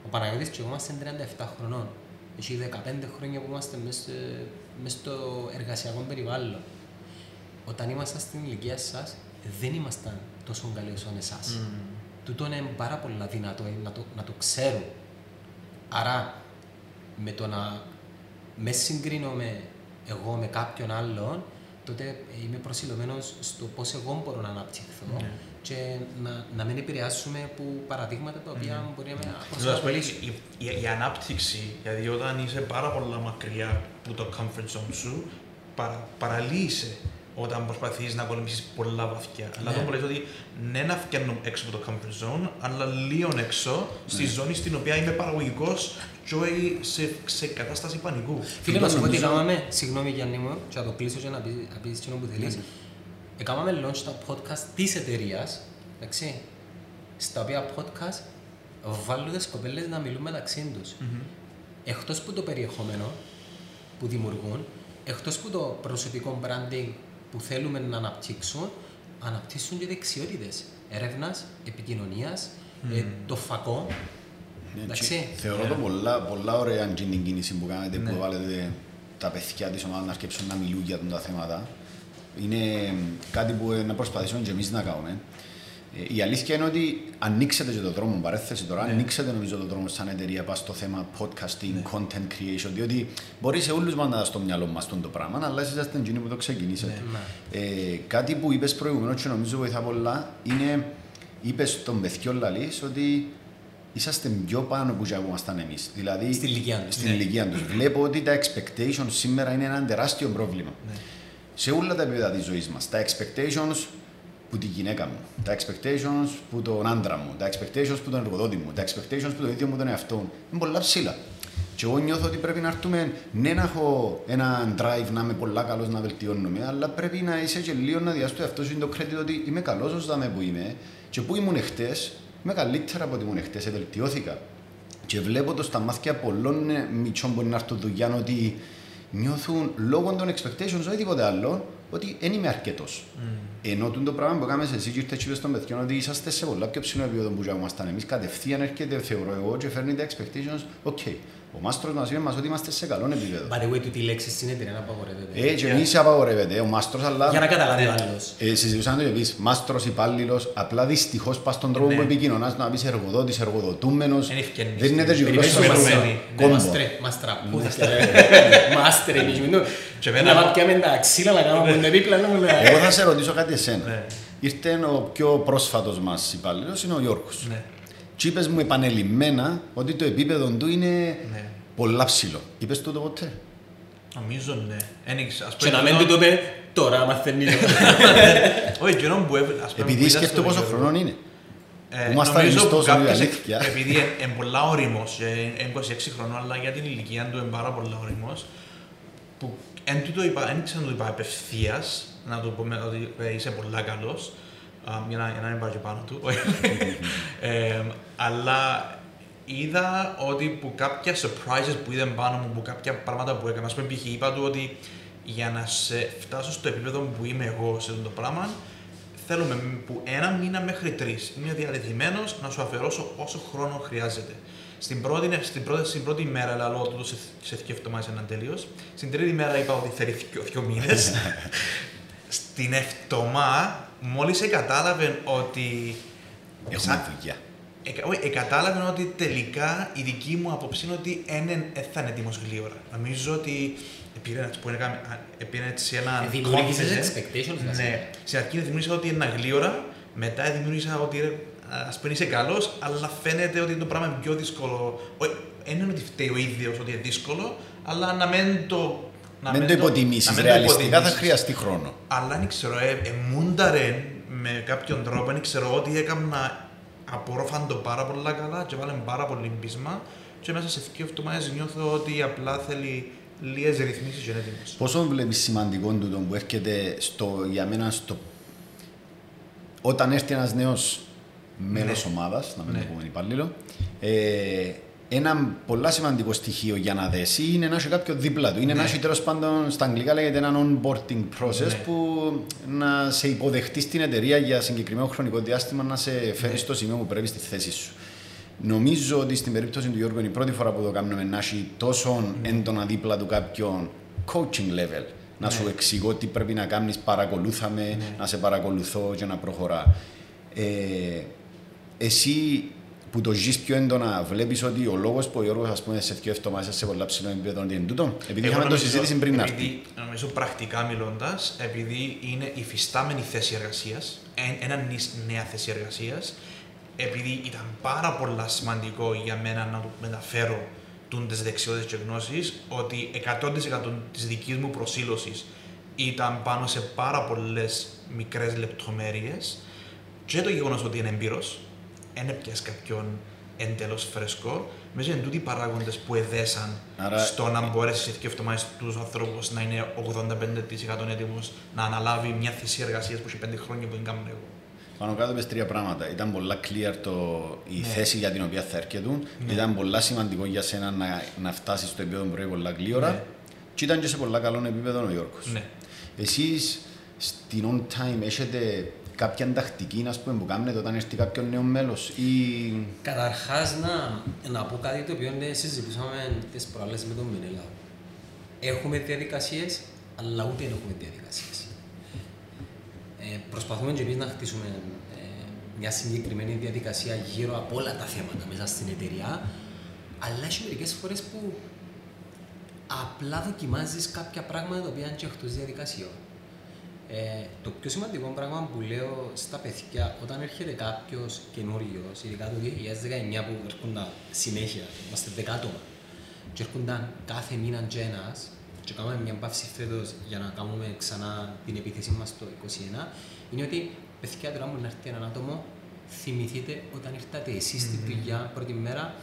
Ο Παναγιώτης και εγώ είμαστε 37 χρονών. Έχει 15 χρόνια που είμαστε μέσα, σε- μέσα στο εργασιακό περιβάλλον. Όταν ήμασταν στην ηλικία σας, δεν ήμασταν τόσο καλοί όσο εσάς. Τούτο είναι πάρα πολύ δυνατό ε, να το, να το ξέρουν. Άρα, με το να με συγκρίνομαι εγώ με κάποιον άλλον, τότε είμαι προσιλωμένος στο πώς εγώ μπορώ να αναπτυχθώ Ναι. Και να, να μην επηρεάσουμε από παραδείγματα τα οποία μπορεί να με Δηλαδή, ας πούμε, αποσχολήσουν. η, η, η ανάπτυξη, δηλαδή όταν είσαι πάρα πολλά μακριά από το comfort zone σου, παρα, παραλύεσαι όταν προσπαθείς να κολυμπήσεις πολλά βαθιά. Αλλά Ναι. το που λες ότι ναι να φτιάχνω έξω από το comfort zone, αλλά λίγο έξω, στη ζώνη στην οποία είμαι παραγωγικός και όχι σε, σε κατάσταση πανικού. Φίλε, να σου πω τι νομίζω- κάναμε, συγγνώμη Γιάννη μου, και να το κλείσω και να πεις, να πεις εκείνο που θέλεις. Έκαναμε launch τα podcast της εταιρείας, εντάξει, στα οποία podcast βάλουν τις κοπέλες να μιλούν μεταξύ τους. Εκτός που το περιεχόμενο που δημιουργούν, εκτός που το προσωπικό branding που θέλουμε να αναπτύξουν, αναπτύσσουν και δεξιότητες έρευνας, επικοινωνίας, ε, το φακό. Ναι, Εντάξει. και Θεωρώ το πολλά, πολλά ωραία και την κίνηση που κάνετε, Ναι. που βάλετε τα παιδιά της ομάδας να σκέψουν να μιλούν για τα θέματα. Είναι κάτι που ε, να προσπαθήσουμε και εμείς να κάνουμε. Ε, Η αλήθεια είναι ότι ανοίξετε και το δρόμο, παρέθεση τώρα, ανοίξετε νομίζω το δρόμο σαν εταιρεία πας στο θέμα podcasting, content creation, διότι μπορεί σε όλους μας να στο μυαλό μας το πράγμα, αλλά εσείς είστε εκείνοι που το ξεκινήσατε. Ε, κάτι που είπες προηγουμένως και νομίζω βοηθά πολλά είναι, είπες στον παιδιό λαλής ότι είσαστε πιο πάνω που που ήμασταν εμείς. Δηλαδή, Στην ηλικία τους. Στην Ναι. ηλικία τους. Βλέπω ότι τα expectations σήμερα είναι ένα τεράστιο πρόβλημα. Ναι. Σε όλα τα επίπεδα της ζωής μας. Τα expectations που τη γυναίκα μου, τα expectations που τον άντρα μου, τα expectations που τον εργοδότη μου, τα expectations που τον ίδιο μου τον εαυτό μου. Είναι πολλά ψηλά. Και εγώ νιώθω ότι πρέπει να έρθουμε, ναι να έχω ένα drive να είμαι πολλά καλός να βελτιώνομαι, αλλά πρέπει να είσαι και λίγο να διάς του εαυτού σου το credit ότι είμαι καλός ως δάμε που είμαι και που ήμουν χτες, είμαι καλύτερα από ό,τι ήμουν χτες, βελτιώθηκα. Και βλέπω το στα μάτια πολλών ε, μιτσιών που είναι να έρθουν δουλειά ότι νιώθουν λόγω των expectations, όχι τίποτε άλλο, ότι δεν είμαι αρκετός. Ενώ το πράγμα που κάνουμε εσύ και ήρθες και είπες των παιδιών ότι είσαστε σε πολλά πιο ψηλό επίπεδο που ήμασταν εμείς, κατευθείαν έρχεται, θεωρώ εγώ, και φέρνει τα expectations, OK. Ο μάστρος μας είπε μας ότι είμαστε σε καλό επίπεδο. By the way, τούτη η λέξη στην εταιρεία να απαγορεύεται. Ε, και εμείς απαγορεύεται, ο μάστρος, αλλά... Για να καταλάβει ο άλλος. Ε, συζητούσαμε το επίσης, μάστρος, υπάλληλος, απλά δυστυχώς πας στον τρόπο Ναι. που επικοινωνάς να πεις εργοδότης, εργοδοτούμενος. Εν ευκαινείς. Δεν είναι τέτοιο Περιμένεις γλώσσα το μας- κόμμα. Περιμένει. Ναι, Κόμπο. μαστρέ, μαστραπούδα. Μάστρε, εμείς μην το- Και Να εμένα- βαπιάμε τα ξύλα να κάνουμε τον επίπλα, να μου Εγώ θα σε ρωτήσω κάτι εσένα. Ναι. Ήρθε ο πιο πρόσφατος μας υπάλληλος, είναι ο Γιώργος. Ναι. Και είπες μου επανελειμμένα ότι το επίπεδο του είναι Ναι. πολλά ψηλό. Είπες τούτο ποτέ; Νομίζω ναι. Εν ήξε- ας Και πούμε, να μην εκείνο- του το πει τώρα, μαθαίνει το. Όχι, εκείνο που έβρε- ας πούμε, Επειδή που είδα σκέφτομαι στο πόσο Γιώργο, χρονών είναι. Ε, Ήμασταν νομίζω εμείς που τόσο, κάποιος, η αλήθεια. επειδή είναι πολλά όριμος, ε, είναι 26 χρονών, αλλά για την ηλικία του είναι πάρα πολλά όριμος, που εν τούτο είπα, εν ξέρω να το είπα απευθείας, να του πούμε ότι ε, είσαι πολλά καλός, α, για να, για να μην πάω και πάνω του. ε, αλλά είδα ότι που κάποια surprises που είδαν πάνω μου, που κάποια πράγματα που έκανα, ας πούμε, π.χ. είπα του ότι για να σε φτάσω στο επίπεδο που είμαι εγώ σε αυτό το πράγμα, θέλουμε που ένα μήνα μέχρι τρεις. Είμαι διατεθειμένος να σου αφιερώσω όσο χρόνο χρειάζεται. Στην πρώτη, στην πρώτη, στην πρώτη μέρα, λέω ότι σε, σε σκεφτόμαστε έναν τελείω. Στην τρίτη μέρα είπα ότι θέλει δύο, δύο μήνες. στην εβδομάδα μόλις κατάλαβε ότι. Έχουμε σαν- δουλειά. Ε, όχι, ε, κατάλαβε ότι τελικά η δική μου άποψη είναι ότι δεν θα είναι έτοιμο γλύωρα. Νομίζω ότι πήρε, έτσι που έκαμε, α, ε, πήρε έτσι ένα. Ε, δημιούργησες confidence. expectations, βασικά. Ναι. Στην αρχή δημιούργησα ότι είναι ένα γλύωρα, μετά δημιούργησα ότι ας πούμε είσαι καλός, αλλά φαίνεται ότι το πράγμα είναι πιο δύσκολο. Όχι, Δεν είναι ότι φταίει ο ίδιος ότι είναι δύσκολο, αλλά να μην το. Να Μην μην το υποτιμήσεις. να μην το Ρεαλιστικά θα υποτιμήσεις. χρειαστεί χρόνο. Αλλά δεν ξέρω, ε, ε, μούνταρε με κάποιον τρόπο, δεν ξέρω ότι έκανα απορρόφαν το πάρα πολλά καλά και βάλε πάρα πολύ πείσμα και μέσα σε δύο εβδομάδες νιώθω ότι απλά θέλει λίγες ρυθμίσεις και είναι έτοιμος. Πόσο βλέπεις σημαντικό τούτο που έρχεται στο, για μένα στο. Όταν έρθει ένας νέος μέλος Ναι. ομάδας, να μην Ναι. το πούμε υπάλληλο, ε, ένα πολύ σημαντικό στοιχείο για να δέσει είναι να έχει κάποιο δίπλα του. Είναι Ναι. να έχει τέλος πάντων στα αγγλικά λέγεται ένα onboarding process Ναι. που να σε υποδεχτεί στην εταιρεία για συγκεκριμένο χρονικό διάστημα να σε φέρει Ναι. στο σημείο που πρέπει στη θέση σου. Νομίζω ότι στην περίπτωση του Γιώργου είναι η πρώτη φορά που το κάνουμε να έχει τόσο έντονα δίπλα του κάποιον coaching level. Να Ναι. σου εξηγώ τι πρέπει να κάνεις, παρακολούθαμε, Ναι. να σε παρακολουθώ και να προχωρά. Ε, εσύ που το ζεις πιο έντονα, βλέπεις ότι ο λόγος που ο Γιώργος ας πούμε, σε δύο εβδομάδες σε πολλά ψηλό επίπεδο είναι τούτο. Επειδή Εγώ είχαμε το νομίζω- συζήτηση πριν να έρθει. επειδή, Νομίζω πρακτικά μιλώντας, επειδή είναι η φυστάμενη θέση εργασίας, ένα νης- νέα θέση εργασίας, επειδή ήταν πάρα πολλά σημαντικό για μένα να του μεταφέρω τι δεξιότητες και γνώσεις, ότι 100% της δικής μου προσήλωσης ήταν πάνω σε πάρα πολλές μικρές λεπτομέρειες και το γεγονός ότι είναι εμπειρός, δεν έπιασε κάποιον εντελώ φρεσκό. Μέσα είναι τούτοι οι παράγοντες που εδέσαν Άρα- στο να μπορέσει σε δύο εβδομάδες τους ανθρώπους να είναι 85% έτοιμο να αναλάβει μια θέση εργασίας που έχει πέντε χρόνια που δεν κάνω εγώ. Πάνω κάτω πες τρία πράγματα. Ήταν πολλά clear το, η Ναι. θέση για την οποία θα έρχεται. Ναι. Ήταν πολλά σημαντικό για σένα να, να φτάσεις στο επίπεδο που πρέπει πολλά γλύωρα. Ναι. Και ήταν και σε πολλά καλό επίπεδο ο Γιώργος. Ναι. Εσείς στην on time έχετε κάποια τακτική ας πούμε, που κάνετε όταν έρθει κάποιο νέο μέλος ή Καταρχάς να, να πω κάτι το οποίο ναι, συζητούσαμε τις προάλλες με τον Μινέλα. Έχουμε διαδικασίες, αλλά ούτε δεν έχουμε διαδικασίες. Ε, προσπαθούμε και εμείς να χτίσουμε ε, μια συγκεκριμένη διαδικασία γύρω από όλα τα θέματα μέσα στην εταιρεία, αλλά έχει μερικές φορές που απλά δοκιμάζεις κάποια πράγματα τα οποία είναι και εκτός διαδικασιών. Ε, το πιο σημαντικό πράγμα που λέω στα παιδιά, όταν έρχεται κάποιος καινούριος, ειδικά το 2019 που έρχονταν συνέχεια, είμαστε 10 άτομα, και έρχονταν κάθε μήνα και ένας, και κάνουμε μια παύση φέτος για να κάνουμε ξανά την επίθεση μας το 2021, είναι ότι παιδιά τώρα μου να έρθει έναν άτομο, θυμηθείτε όταν ήρθατε εσείς στη δουλειά πρώτη μέρα,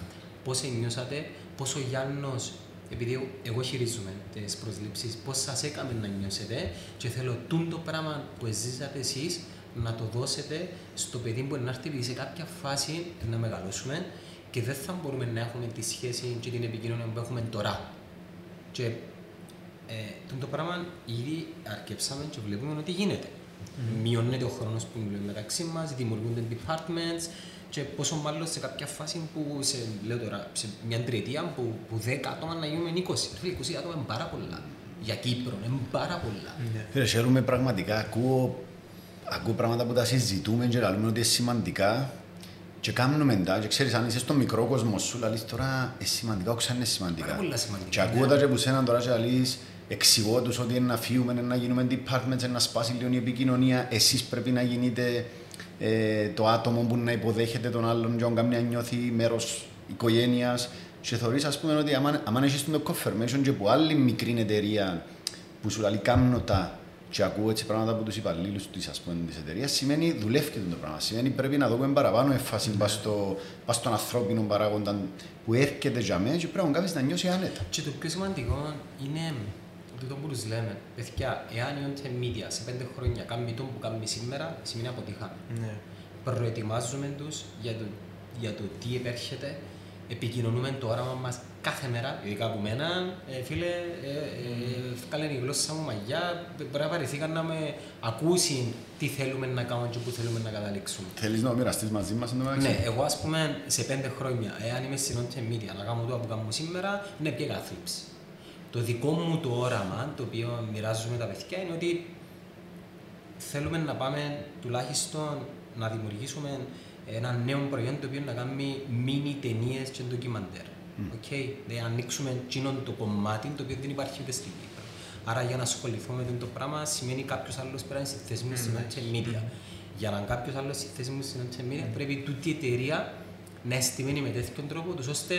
πώς νιώσατε, πόσο ο Γιάννος επειδή εγώ χειρίζομαι τις προσλήψεις, πώς σας έκαμε να νιώσετε και θέλω τούτο πράγμα που ζήσατε εσείς να το δώσετε στο παιδί που να έρθει, επειδή σε κάποια φάση να μεγαλώσουμε και δεν θα μπορούμε να έχουμε τη σχέση και την επικοινωνία που έχουμε τώρα. Και ε, τούτο πράγμα ήδη αρκεψάμε και βλέπουμε ότι γίνεται. Μειώνεται ο χρόνος που μιλούμε μεταξύ μας, δημιουργούνται departments και πόσο μάλλον σε κάποια φάση που σε, λέω τώρα, σε μια τριετία που, που 10 άτομα να γίνουμε 20. Φίλε, 20 άτομα είναι πάρα πολλά. Για Κύπρο είναι πάρα πολλά. Ναι. Φίλε, χαίρομαι πραγματικά. Ακούω, ακούω πράγματα που τα συζητούμε και λέμε ότι είναι σημαντικά και κάνουμε τα και ξέρεις αν είσαι στο μικρό κόσμο σου λαλείς τώρα είναι σημαντικά, όχι σαν είναι σημαντικά. Πάρα πολλά σημαντικά, Και ναι. ακούω τα και που σέναν τώρα και λαλείς εξηγώ τους ότι είναι να φύγουμε, είναι να γίνουμε departments, είναι να σπάσει λίγο η επικοινωνία. Εσείς πρέπει να γίνετε ε, το άτομο που να υποδέχεται τον άλλον και να κάνει να νιώθει μέρος οικογένειας. Και θεωρείς ας πούμε ότι άμα, άμα έχεις το confirmation και από άλλη μικρή εταιρεία που σου λέει κάνω τα και ακούω έτσι πράγματα από τους υπαλλήλους της, ας πούμε, της εταιρείας, σημαίνει δουλεύει το πράγμα. Σημαίνει πρέπει να δούμε παραπάνω έμφαση πας στο, πας στον ανθρώπινο παράγοντα που έρχεται για μένα και πρέπει να κάνεις να νιώσει άνετα. Και το πιο σημαντικό είναι τούτο που τους λέμε. Παιδιά, εάν η Όντε Media σε πέντε χρόνια κάνει το που κάνουμε σήμερα, σημαίνει αποτύχαμε. Ναι. Προετοιμάζουμε τους για το, για το τι επέρχεται, επικοινωνούμε το όραμα μας κάθε μέρα, ειδικά από μένα, ε, φίλε, ε, ε, βγάλε η γλώσσα μου μαγιά, μπορεί να παρεθήκαν να με ακούσει τι θέλουμε να κάνουμε και πού θέλουμε να καταλήξουμε. Θέλεις να μοιραστείς μαζί μας εν τω μεταξύ; Ναι, εγώ ας πούμε σε πέντε χρόνια, εάν είμαι στην Όντε Media να κάνω το που κάνω σήμερα, είναι πια καθλίψη. Το δικό μου το όραμα, το οποίο μοιράζομαι τα παιδιά, είναι ότι θέλουμε να πάμε τουλάχιστον να δημιουργήσουμε ένα νέο προϊόν το οποίο να κάνει μίνι ταινίες και ντοκιμαντέρ. Okay. Δηλαδή, ανοίξουμε εκείνο το κομμάτι το οποίο δεν υπάρχει ούτε στην Κύπρο. Άρα για να ασχοληθούμε με το πράγμα σημαίνει κάποιος άλλος πρέπει να είναι στη θέση μου στην social media. Για να είναι κάποιος άλλος στη θέση μου στην social media πρέπει τούτη η εταιρεία να εστιμένη με τέτοιον τρόπο, τους ώστε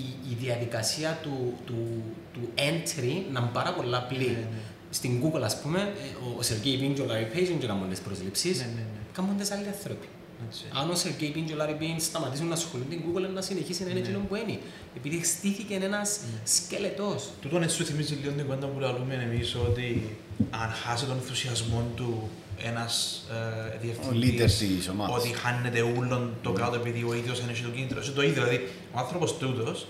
η, η διαδικασία του, του, του entry να είναι πάρα πολλά απλή. Στην Google, ας πούμε, ε, ο Σεργέη Πίν και ο Larry Page δεν κάνουν τις προσλήψεις, Ναι, ναι, ναι. κάνουν τις άλλοι άνθρωποι. Έτσι. Αν ο Σεργέη Πίν και ο Larry Page σταματήσουν να ασχολούνται, η Google να συνεχίσει να είναι εκείνο που είναι. Επειδή στήθηκε ένας σκελετός. Τούτον έτσι σου θυμίζει λίγο την κουβέντα που λέμε εμείς ότι αν χάσει τον ενθουσιασμό του ένας ε, Ο διευθυντής, leader της ομάδας. ότι χάνεται ούλον το κάτω επειδή ο ίδιος είναι το κίνητρο. Σε το ίδιο, δηλαδή ο άνθρωπος τούτος,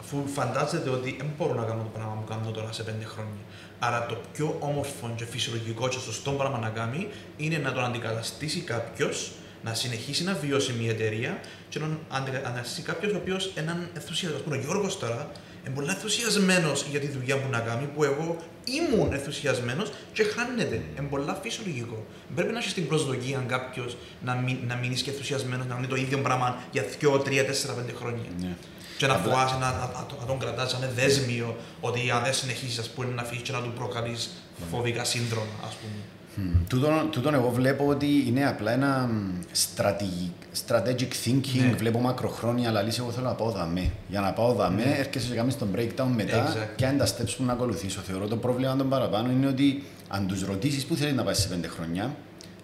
αφού φαντάζεται ότι δεν μπορώ να κάνω το πράγμα που κάνω τώρα σε πέντε χρόνια. Άρα το πιο όμορφο και φυσιολογικό και σωστό πράγμα να κάνει είναι να τον αντικαταστήσει κάποιος, να συνεχίσει να βιώσει μια εταιρεία και να αντικαταστήσει κάποιος ο οποίος έναν ενθουσιασμό. Α πούμε, ο Γιώργος τώρα είναι πολύ ενθουσιασμένος για τη δουλειά που να κάνει, που εγώ ήμουν ενθουσιασμένος και χάνεται. Είναι πολύ φυσιολογικό. Πρέπει να έχεις την προσδοκία κάποιος να μην, να μείνεις και ενθουσιασμένος, να κάνει το ίδιο πράγμα για 2, 3, 4, 5 χρόνια. Ναι. Και να Απλά- φοβάσαι να, να, να, το- να τον κρατάς σαν δέσμιο ότι αν δεν συνεχίσεις, ας πούμε, να φύγεις και να του προκαλείς φοβικά σύνδρομα, ας πούμε. Μμ. Τούτον, τούτον εγώ βλέπω ότι είναι απλά ένα μ, στρατηγι- strategic thinking, Ναι. βλέπω μακροχρόνια, αλλά λύση εγώ θέλω να πάω δαμέ. Για να πάω δαμέ, Ναι. έρχεσαι και κάνεις τον breakdown μετά Exactly. και αν τα steps που να ακολουθήσω. Θεωρώ το πρόβλημα των παραπάνω είναι ότι αν τους ρωτήσεις πού θέλεις να πάει σε πέντε χρόνια,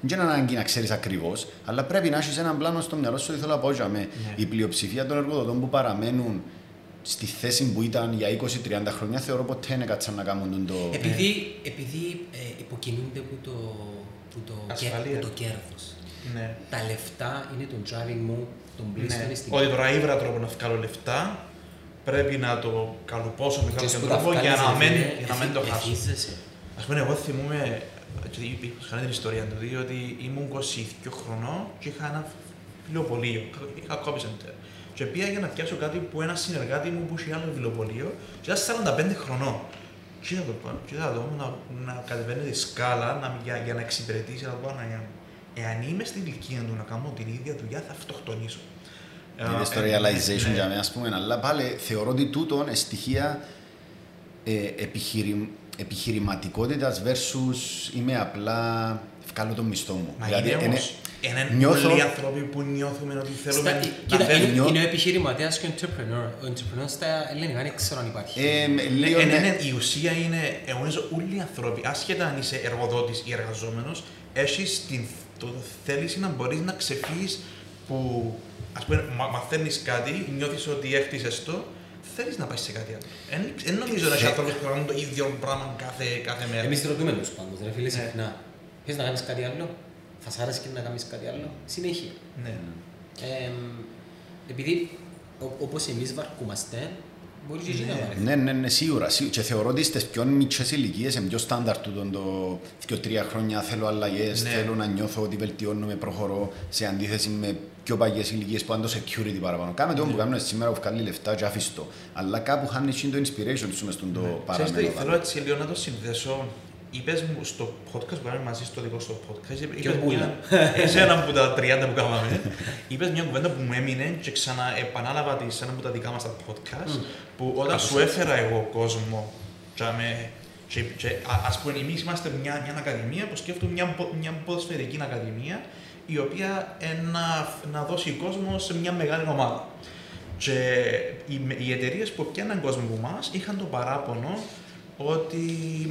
δεν είναι ανάγκη να ξέρεις ακριβώς, αλλά πρέπει να έχεις έναν πλάνο στο μυαλό σου ότι θέλω να πάω για μέ. Ναι. Η πλειοψηφία των εργοδοτών που παραμένουν στη θέση που ήταν για 20-30 χρόνια, θεωρώ ποτέ δεν κάτσαν να κάνουν το... Επειδή, επειδή ε, υποκινούνται που το, που το, Ασφαλεία. κέρ, που το κέρδος. Ναι. Τα λεφτά είναι το driving μου, τον πλήστον ναι. είναι στην Ότι τώρα ήβρα τρόπο να βγάλω λεφτά, πρέπει να το καλουπώσω με Και κάποιον σπου τα τρόπο για βγάλεις, να ρε μην, φίλε, για να μην το εθι- χάσω. εθίζεσαι. Α πούμε, εγώ θυμούμαι, και είχα την ιστορία του, ότι ήμουν 22 χρονών και είχα ένα βιβλιοπωλείο, είχα copy center. Και πήγα για να πιάσω κάτι που ένα συνεργάτη μου που είχε άλλο βιβλιοπωλείο και ήταν 45 χρονών. Και είδα το πάνω, και είδα το να, να κατεβαίνει τη σκάλα να, για, για να εξυπηρετήσει να το πάνω να Εάν είμαι στην ηλικία του να κάνω την ίδια δουλειά, θα αυτοκτονήσω. Είδες το Ε, realization ναι. για μένα, ας πούμε, αλλά πάλι θεωρώ ότι τούτο είναι στοιχεία ε, επιχειρη, επιχειρηματικότητας versus είμαι απλά βγάλω το μισθό μου. Μα Δηλαδή, είναι είναι- όμως, είναι νιώθω- πολλοί άνθρωποι που νιώθουμε ότι θέλουμε Στα, να κοίτα, θέλουμε. είναι, νιώ- είναι ο επιχειρηματίας και ο entrepreneur. Ο entrepreneur στα ελληνικά δεν ξέρω αν υπάρχει. ε, Ναι, λίγο, ναι, ναι. ναι, η ουσία είναι, εγώ νομίζω όλοι οι άνθρωποι, άσχετα αν είσαι εργοδότης ή εργαζόμενος, έχεις την, το θέληση να μπορείς να ξεφύγεις που, ας πούμε, μα, μαθαίνεις κάτι, νιώθεις ότι έχτισες το, θέλεις να πάει σε κάτι άλλο. Εν- Δεν νομίζω να έχει Ε, ανθρώπους που κάνουν το ίδιο πράγμα κάθε, κάθε μέρα. Εμείς ρωτούμε τους πάντως, ρε φίλε, Ναι. συχνά. Θες να κάνεις κάτι άλλο, θα σ' άρεσε και να κάνεις κάτι άλλο, συνέχεια. Ναι. Ε, επειδή ο- όπως εμείς βαρκούμαστε, μπορεί και εσύ να Ναι. βαρεθεί. Ναι, ναι, ναι, σίγουρα. σίγουρα. Και θεωρώ ότι στις πιο μικρές ηλικίες είναι πιο στάνταρ τούτο το 2-3 χρόνια θέλω αλλαγές, Ναι. θέλω να νιώθω ότι βελτιώνομαι, προχωρώ σε αντίθεση με πιο παγιές ηλικίες που είναι το security παραπάνω. Κάμε το Ναι. που κάνουν σήμερα που βγάλει λεφτά και αφήσεις το. Αλλά κάπου χάνεις το inspiration σου μες στον το Ναι. Ξέρεις παραμένο. τι, θέλω έτσι λίγο να το συνδέσω. Είπες μου στο podcast που κάναμε μαζί στο δικό σου podcast, είπε- Ποιο είπες μπούλα. μια- σε ένα από τα 30 που κάναμε, είπες μια κουβέντα που μου έμεινε και ξαναεπανάλαβα τη σε ένα από τα δικά μας τα podcast, που όταν σου έφερα εγώ κόσμο και, με, και, και α, ας πούμε εμείς είμαστε μια, μια ακαδημία που σκέφτομαι μια, πο- μια ποδοσφαιρική ακαδημία η οποία ε, να, να δώσει κόσμο σε μια μεγάλη ομάδα. Και οι, οι εταιρείες που πιάναν κόσμο από εμάς είχαν το παράπονο ότι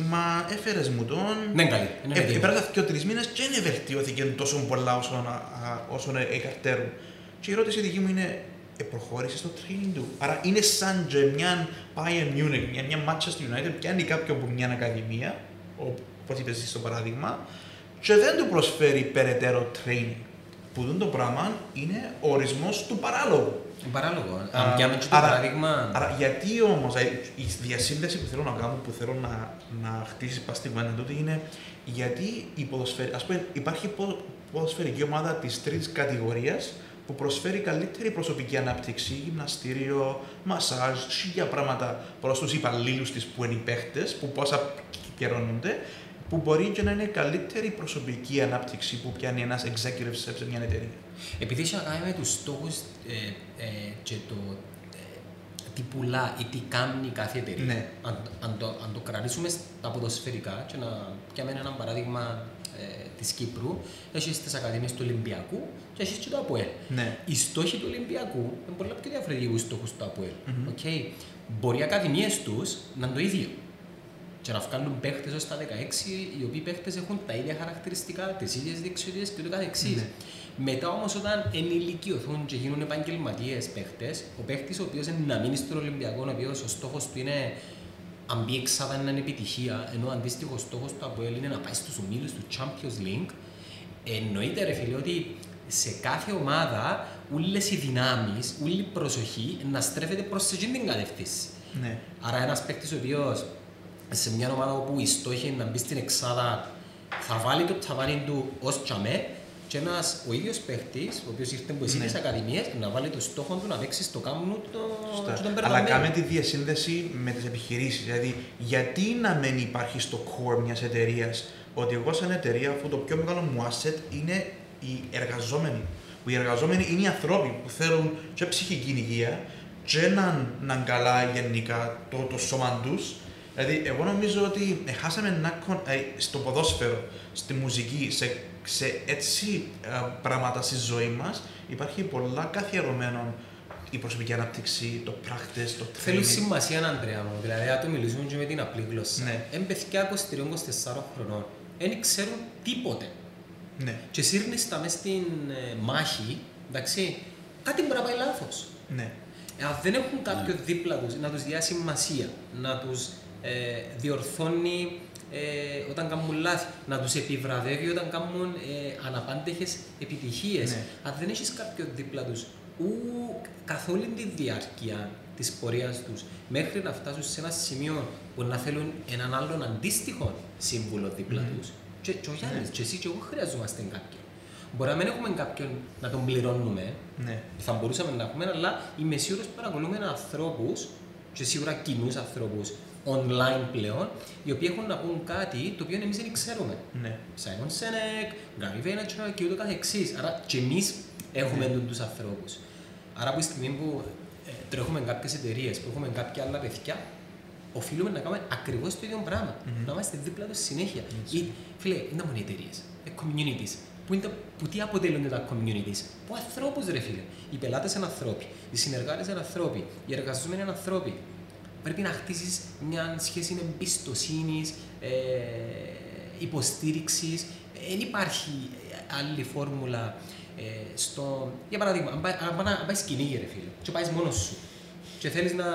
μα έφερες μου τον. Δεν είναι καλή, είναι Ε, έτοιμη. Πέρασαν και τρεις μήνες και δεν βελτιώθηκε τόσο πολλά όσο, να, α, όσο να εκαρτέρουν. Και η ερώτηση δική μου είναι, ε, προχώρησες στο training του. Άρα είναι σαν και μια Bayern Munich, μια, μια Manchester United, πιάνει κάποιον από μια ακαδημία, όπως είπες εσύ στο παράδειγμα, και δεν του προσφέρει περαιτέρω training. Που δουν το πράγμα είναι ο ορισμός του παράλογου. Είναι παράλογο. Α, Αν πιάμε και το άρα- παράδειγμα, Άρα, γιατί όμως η διασύνδεση που θέλω να κάνω, που θέλω να, να χτίσει πας στην κουβέντα τούτη είναι γιατί η ποδοσφαιρ... ας πούμε, υπάρχει πο- ποδοσφαιρική ομάδα της τρίτης κατηγορίας που προσφέρει καλύτερη προσωπική ανάπτυξη, γυμναστήριο, μασάζ, χίλια πράγματα προς τους υπαλλήλους της που είναι οι παίχτες, που πόσα καιρώνονται, που που μπορεί και να είναι καλύτερη προσωπική ανάπτυξη που πιάνει ένας executive chef σε μια εταιρεία. Επειδή έχει να κάνει με τους στόχους ε, ε, και το ε, τι πουλά ή τι κάνει κάθε εταιρεία. Ναι. Αν, αν, το, αν το κρατήσουμε στα ποδοσφαιρικά, και να πιάμε ένα παράδειγμα ε, της Κύπρου, έχεις τις Ακαδημίες του Ολυμπιακού και έχεις και το ΑΠΟΕΛ. Ναι. Οι στόχοι του Ολυμπιακού είναι πολλά πιο διαφορετικοί στόχους του ΑΠΟΕΛ. Μμμ. Οκ. Μπορεί οι ακαδημίες τους να είναι το ίδιο. Και να βγάλουν παίχτες ως τα 16, οι οποίοι παίχτες έχουν τα ίδια χαρακτηριστικά, τις ίδιες δεξιότητες και ούτω καθεξής. Ναι. Μετά όμως, όταν ενηλικιωθούν και γίνουν επαγγελματίες παίχτες, ο παίχτης ο οποίος είναι να μείνει στον Ολυμπιακό, ο οποίος ο στόχος του είναι αν μπει εξάδα να είναι επιτυχία, ενώ ο αντίστοιχος στόχος του ΑΠΟΕΛ είναι να πάει στους ομίλους του Champions League, εννοείται ρε φίλε ότι σε κάθε ομάδα όλε οι δυνάμεις, όλη η προσοχή να στρέφεται προς εκείνη την κατεύθυνση. Ναι. Άρα ένας παίκτη ο οποίος σε μια ομάδα όπου η στόχη είναι να μπει στην εξάδα θα βάλει το ταβάνι του ως τσαμέ και ένας ο ίδιος παίκτη, ο οποίος ήρθε από εσύ Ναι. τι ακαδημίε, να βάλει το στόχο του να παίξει στο κάμνου το, Σωστά. και τον Αλλά περδαμένο. κάμε τη διασύνδεση με τις επιχειρήσεις. Δηλαδή, γιατί να μην υπάρχει στο core μιας εταιρείας ότι εγώ, σαν εταιρεία, αυτό το πιο μεγάλο μου asset είναι οι εργαζόμενοι. Που οι εργαζόμενοι είναι οι άνθρωποι που θέλουν και ψυχική υγεία και να, να είναι καλά γενικά το, το σώμα τους. Δηλαδή, εγώ νομίζω ότι ε, χάσαμε ένα, κον- ε, στο ποδόσφαιρο, στη μουσική, σε, σε έτσι ε, πράγματα στη ζωή μας. Υπάρχει πολλά καθιερωμένο η προσωπική ανάπτυξη, το practice, το Θέλουν training. σημασία, Αντρέα μου. Δηλαδή, αν το μιλήσουμε και με την απλή γλώσσα. Ναι. Εν παιδιά 23-24 χρονών, δεν ξέρουν τίποτε. Ναι, Και σύρνεις τα μέσα στην ε, μάχη, εντάξει, κάτι μπορεί να πάει λάθος. ναι. Αν δεν έχουν κάποιον δίπλα τους να τους διά σημασία, να τους ε, διορθώνει ε, όταν κάνουν λάθη, να τους επιβραβεύει όταν κάνουν ε, αναπάντεχες επιτυχίες. Ναι. Αν δεν έχεις κάποιον δίπλα τους, ου, καθ' όλη τη διάρκεια της πορείας τους, μέχρι να φτάσουν σε ένα σημείο που να θέλουν έναν άλλον αντίστοιχο σύμβουλο δίπλα Μμμ. τους. Και, και ο Γιάννης, Ναι. και εσύ και εγώ χρειαζόμαστε κάποιον. Μπορεί να μην έχουμε κάποιον να τον πληρώνουμε, ναι. θα μπορούσαμε να έχουμε, αλλά είμαι σίγουρος παρακολουθούμε ανθρώπους και σίγουρα κοινούς ανθρώπους online πλέον, οι οποίοι έχουν να πούν κάτι το οποίο εμείς δεν ξέρουμε. ναι. Simon Sinek, Gary Vaynerchuk και ούτω καθεξής. Άρα και εμείς έχουμε Ναι. τους ανθρώπους. Άρα από τη στιγμή που ε, τρέχουμε κάποιες εταιρείες, που έχουμε κάποια άλλα παιδιά, οφείλουμε να κάνουμε ακριβώς το ίδιο πράγμα. Μμμ. Να είμαστε δίπλα τους συνέχεια. Έτσι. Ή, φίλε, είναι μόνο εταιρείες. Ε, communities. Που, είναι τα, που τι αποτελούνται τα communities. Που ανθρώπους, ρε φίλε. Οι πελάτες είναι ανθρώποι. Οι συνεργάτες είναι ανθρώποι. Οι εργαζόμενοι είναι ανθρώποι. Πρέπει να χτίσει μια σχέση εμπιστοσύνης, ε, υποστήριξης. Δεν υπάρχει άλλη φόρμουλα ε, στο. Για παράδειγμα, αν πάει, αν πάει, αν πάει σκηνή, ρε φίλε, και πάεις μόνος σου και θέλεις να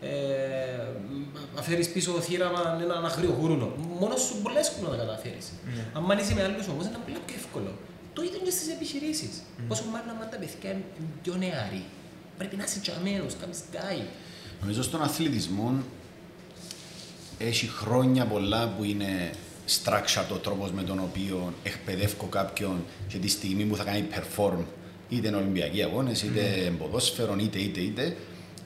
ε, φέρεις πίσω θύραμα έναν αγρίο γούρουνο. Μόνος σου πολύ εύκολο να τα καταφέρεις. Ναι. Αν είσαι με άλλους όμως, είναι πολύ πιο εύκολο. Το ίδιο και στις επιχειρήσεις. Mm. Πόσο μάλλον αν τα παιδιά είναι πιο νεαροί. Πρέπει να είσαι τζαμένο, κάνεις guide. Νομίζω στον αθλητισμό έχει χρόνια πολλά που είναι structured ο τρόπος με τον οποίο εκπαιδεύω κάποιον και τη στιγμή που θα κάνει perform είτε είναι Ολυμπιακοί αγώνες, είτε ποδόσφαιρο, είτε είτε είτε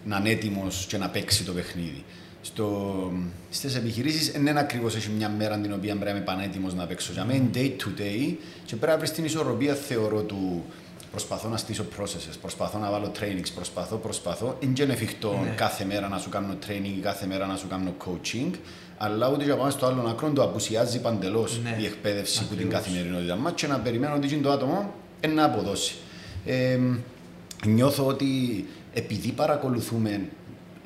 να είναι έτοιμος και να παίξει το παιχνίδι. Στο, στις επιχειρήσεις δεν είναι ακριβώς έχει μια μέρα την οποία πρέπει να είμαι πανέτοιμος να παίξω. Για μένα day to day και πρέπει να βρεις την ισορροπία θεωρώ του προσπαθώ να στήσω processes, προσπαθώ να βάλω trainings, προσπαθώ, προσπαθώ. Δεν είναι εφικτό Ναι. κάθε μέρα να σου κάνω training ή κάθε μέρα να σου κάνω coaching, αλλά ούτε για πάμε στο άλλο άκρο το απουσιάζει παντελώς Ναι. η εκπαίδευση που την Ακριβώς. καθημερινότητά μα και να περιμένω ότι εκείνο το άτομο ε, να αποδώσει. Ε, νιώθω ότι επειδή παρακολουθούμε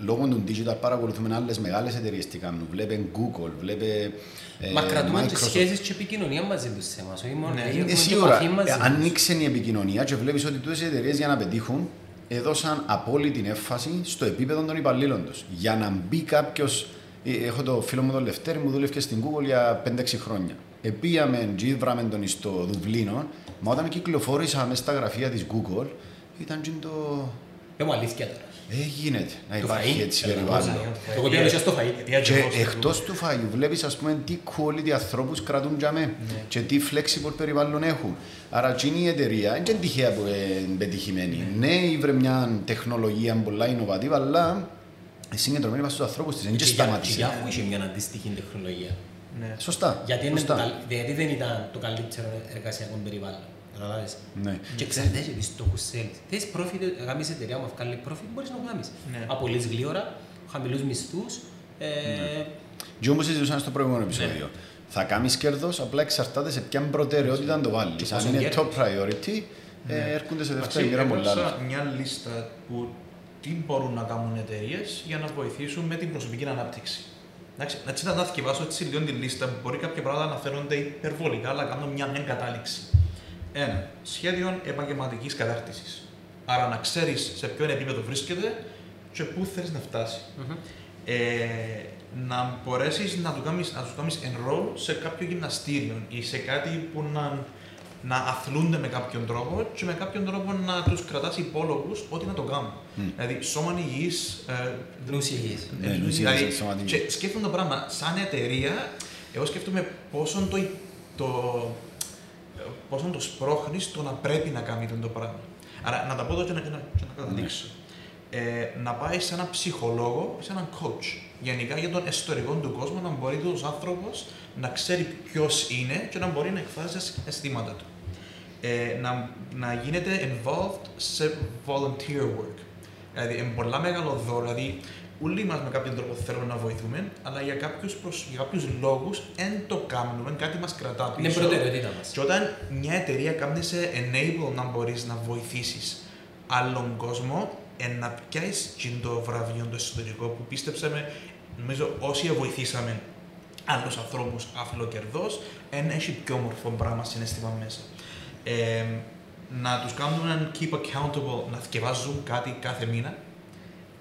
λόγω του digital παρακολουθούμε άλλες μεγάλες εταιρείες τι κάνουν. Βλέπε Google, βλέπε. ε, Μα κρατούμε και Microsoft. σχέσεις και επικοινωνία μαζί τους σε εμάς. Όχι μόνο Ναι. έχουμε Ε, και σίγουρα, επαφή μαζί ε, τους. ανοίξε η επικοινωνία και βλέπεις ότι τούτες οι εταιρείες για να πετύχουν έδωσαν απόλυτη έμφαση στο επίπεδο των υπαλλήλων τους. Για να μπει κάποιος. Έχω το φίλο μου τον Λευτέρη, μου δούλευε στην Google για 5-6 χρόνια. Επίαμε και ήβραμε τον στο Δουβλίνο, μα όταν κυκλοφόρησα μέσα στα γραφεία της Google, ήταν και το. Πες μου αλήθεια τώρα. Ε, γίνεται να Το υπάρχει φαΐ. έτσι Έλα, περιβάλλον. πώς να- Εγώ πήγα στο φαΐ. Επειδή Και ακριβώς- εκτός του φαγιού, βλέπεις ας πούμε τι quality ανθρώπους κρατούν για μέ και τι flexible περιβάλλον έχουν. Άρα, εκείνη η εταιρεία δεν είναι τυχαία που είναι πετυχημένη. Ναι, ήβρε μια τεχνολογία πολλά innovative, αλλά συγκεντρωμένη πάνω στους ανθρώπους της. Δεν και Και για- και σταματήσει. για αφού είχε μια αντίστοιχη τεχνολογία. Ναι. Σωστά. Γιατί, είναι το, Σωστά. καλ- γιατί δεν ήταν το καλύτερο εργασιακό περιβάλλον. Καταλάβεις. Ναι. Και ξέρετε, έχει τις στόχους θέλεις. Θες profit, κάνεις εταιρεία μου, βγάλει profit, μπορείς να το κάνεις. Ναι. Απολύεις γλύωρα, χαμηλούς μισθούς. Ε, Και όμως συζητούσαν στο προηγούμενο επεισόδιο. Ναι. Θα κάνεις κέρδος, απλά εξαρτάται σε ποια προτεραιότητα το βάλεις. Και Αν πόσο είναι κέρδος. top priority, ε, Ναι. έρχονται σε Εντάξει, δεύτερη μοίρα πολλά. έγραψα άλλα. μια λίστα που τι μπορούν να κάνουν εταιρείες για να βοηθήσουν με την προσωπική ανάπτυξη. Εντάξει, έτσι να τα θυκευάσω έτσι λίγο τη λίστα που μπορεί κάποια πράγματα να φαίνονται υπερβολικά, αλλά κάνω μια, μια κατάληξη. Ένα, σχέδιο επαγγελματικής κατάρτισης. Άρα να ξέρεις σε ποιο επίπεδο βρίσκεται και πού θέλεις να φτάσεις. μμμ. Ε, να μπορέσεις να του κάνεις, να τους κάνεις enroll σε κάποιο γυμναστήριο ή σε κάτι που να, να αθλούνται με κάποιον τρόπο και με κάποιον τρόπο να τους κρατάς υπόλογους ότι να το κάνουν. Μμ. Δηλαδή, σώμα υγιής, ε, Νους υγιής. Ναι, ε, νους δηλαδή, υγιής, σώμα υγιής. και σκέφτομαι το πράγμα, σαν εταιρεία, εγώ σκέφτομαι πόσο το, το, πόσο το σπρώχνεις το να πρέπει να κάνει το πράγμα. Άρα, να τα πω εδώ και να, και να, και να καταδείξω. Ε, να πάει σε έναν ψυχολόγο, σε έναν coach. Γενικά για τον εσωτερικό του κόσμο, να μπορεί ο άνθρωπος να ξέρει ποιος είναι και να μπορεί να εκφράζει τα αισθήματα του. Ε, να, να γίνεται involved σε volunteer work. Δηλαδή, είναι πολλά μεγάλο δώρο. Δηλαδή, όλοι μας με κάποιον τρόπο θέλουμε να βοηθούμε, αλλά για κάποιους για κάποιους λόγους δεν το κάνουμε, κάτι μας κρατά Είναι πίσω. προτεραιότητα μας. Και όταν μια εταιρεία κάνει σε enable να μπορείς να βοηθήσεις άλλον κόσμο, ε, να πιάσεις το βραβείο το εσωτερικό που πίστεψε με, νομίζω όσοι βοηθήσαμε άλλους ανθρώπους αφιλοκερδό, ένα έχει πιο όμορφο πράγμα συναίσθημα μέσα. Ε, να τους κάνουν έναν keep accountable, να θυκευάζουν κάτι κάθε μήνα.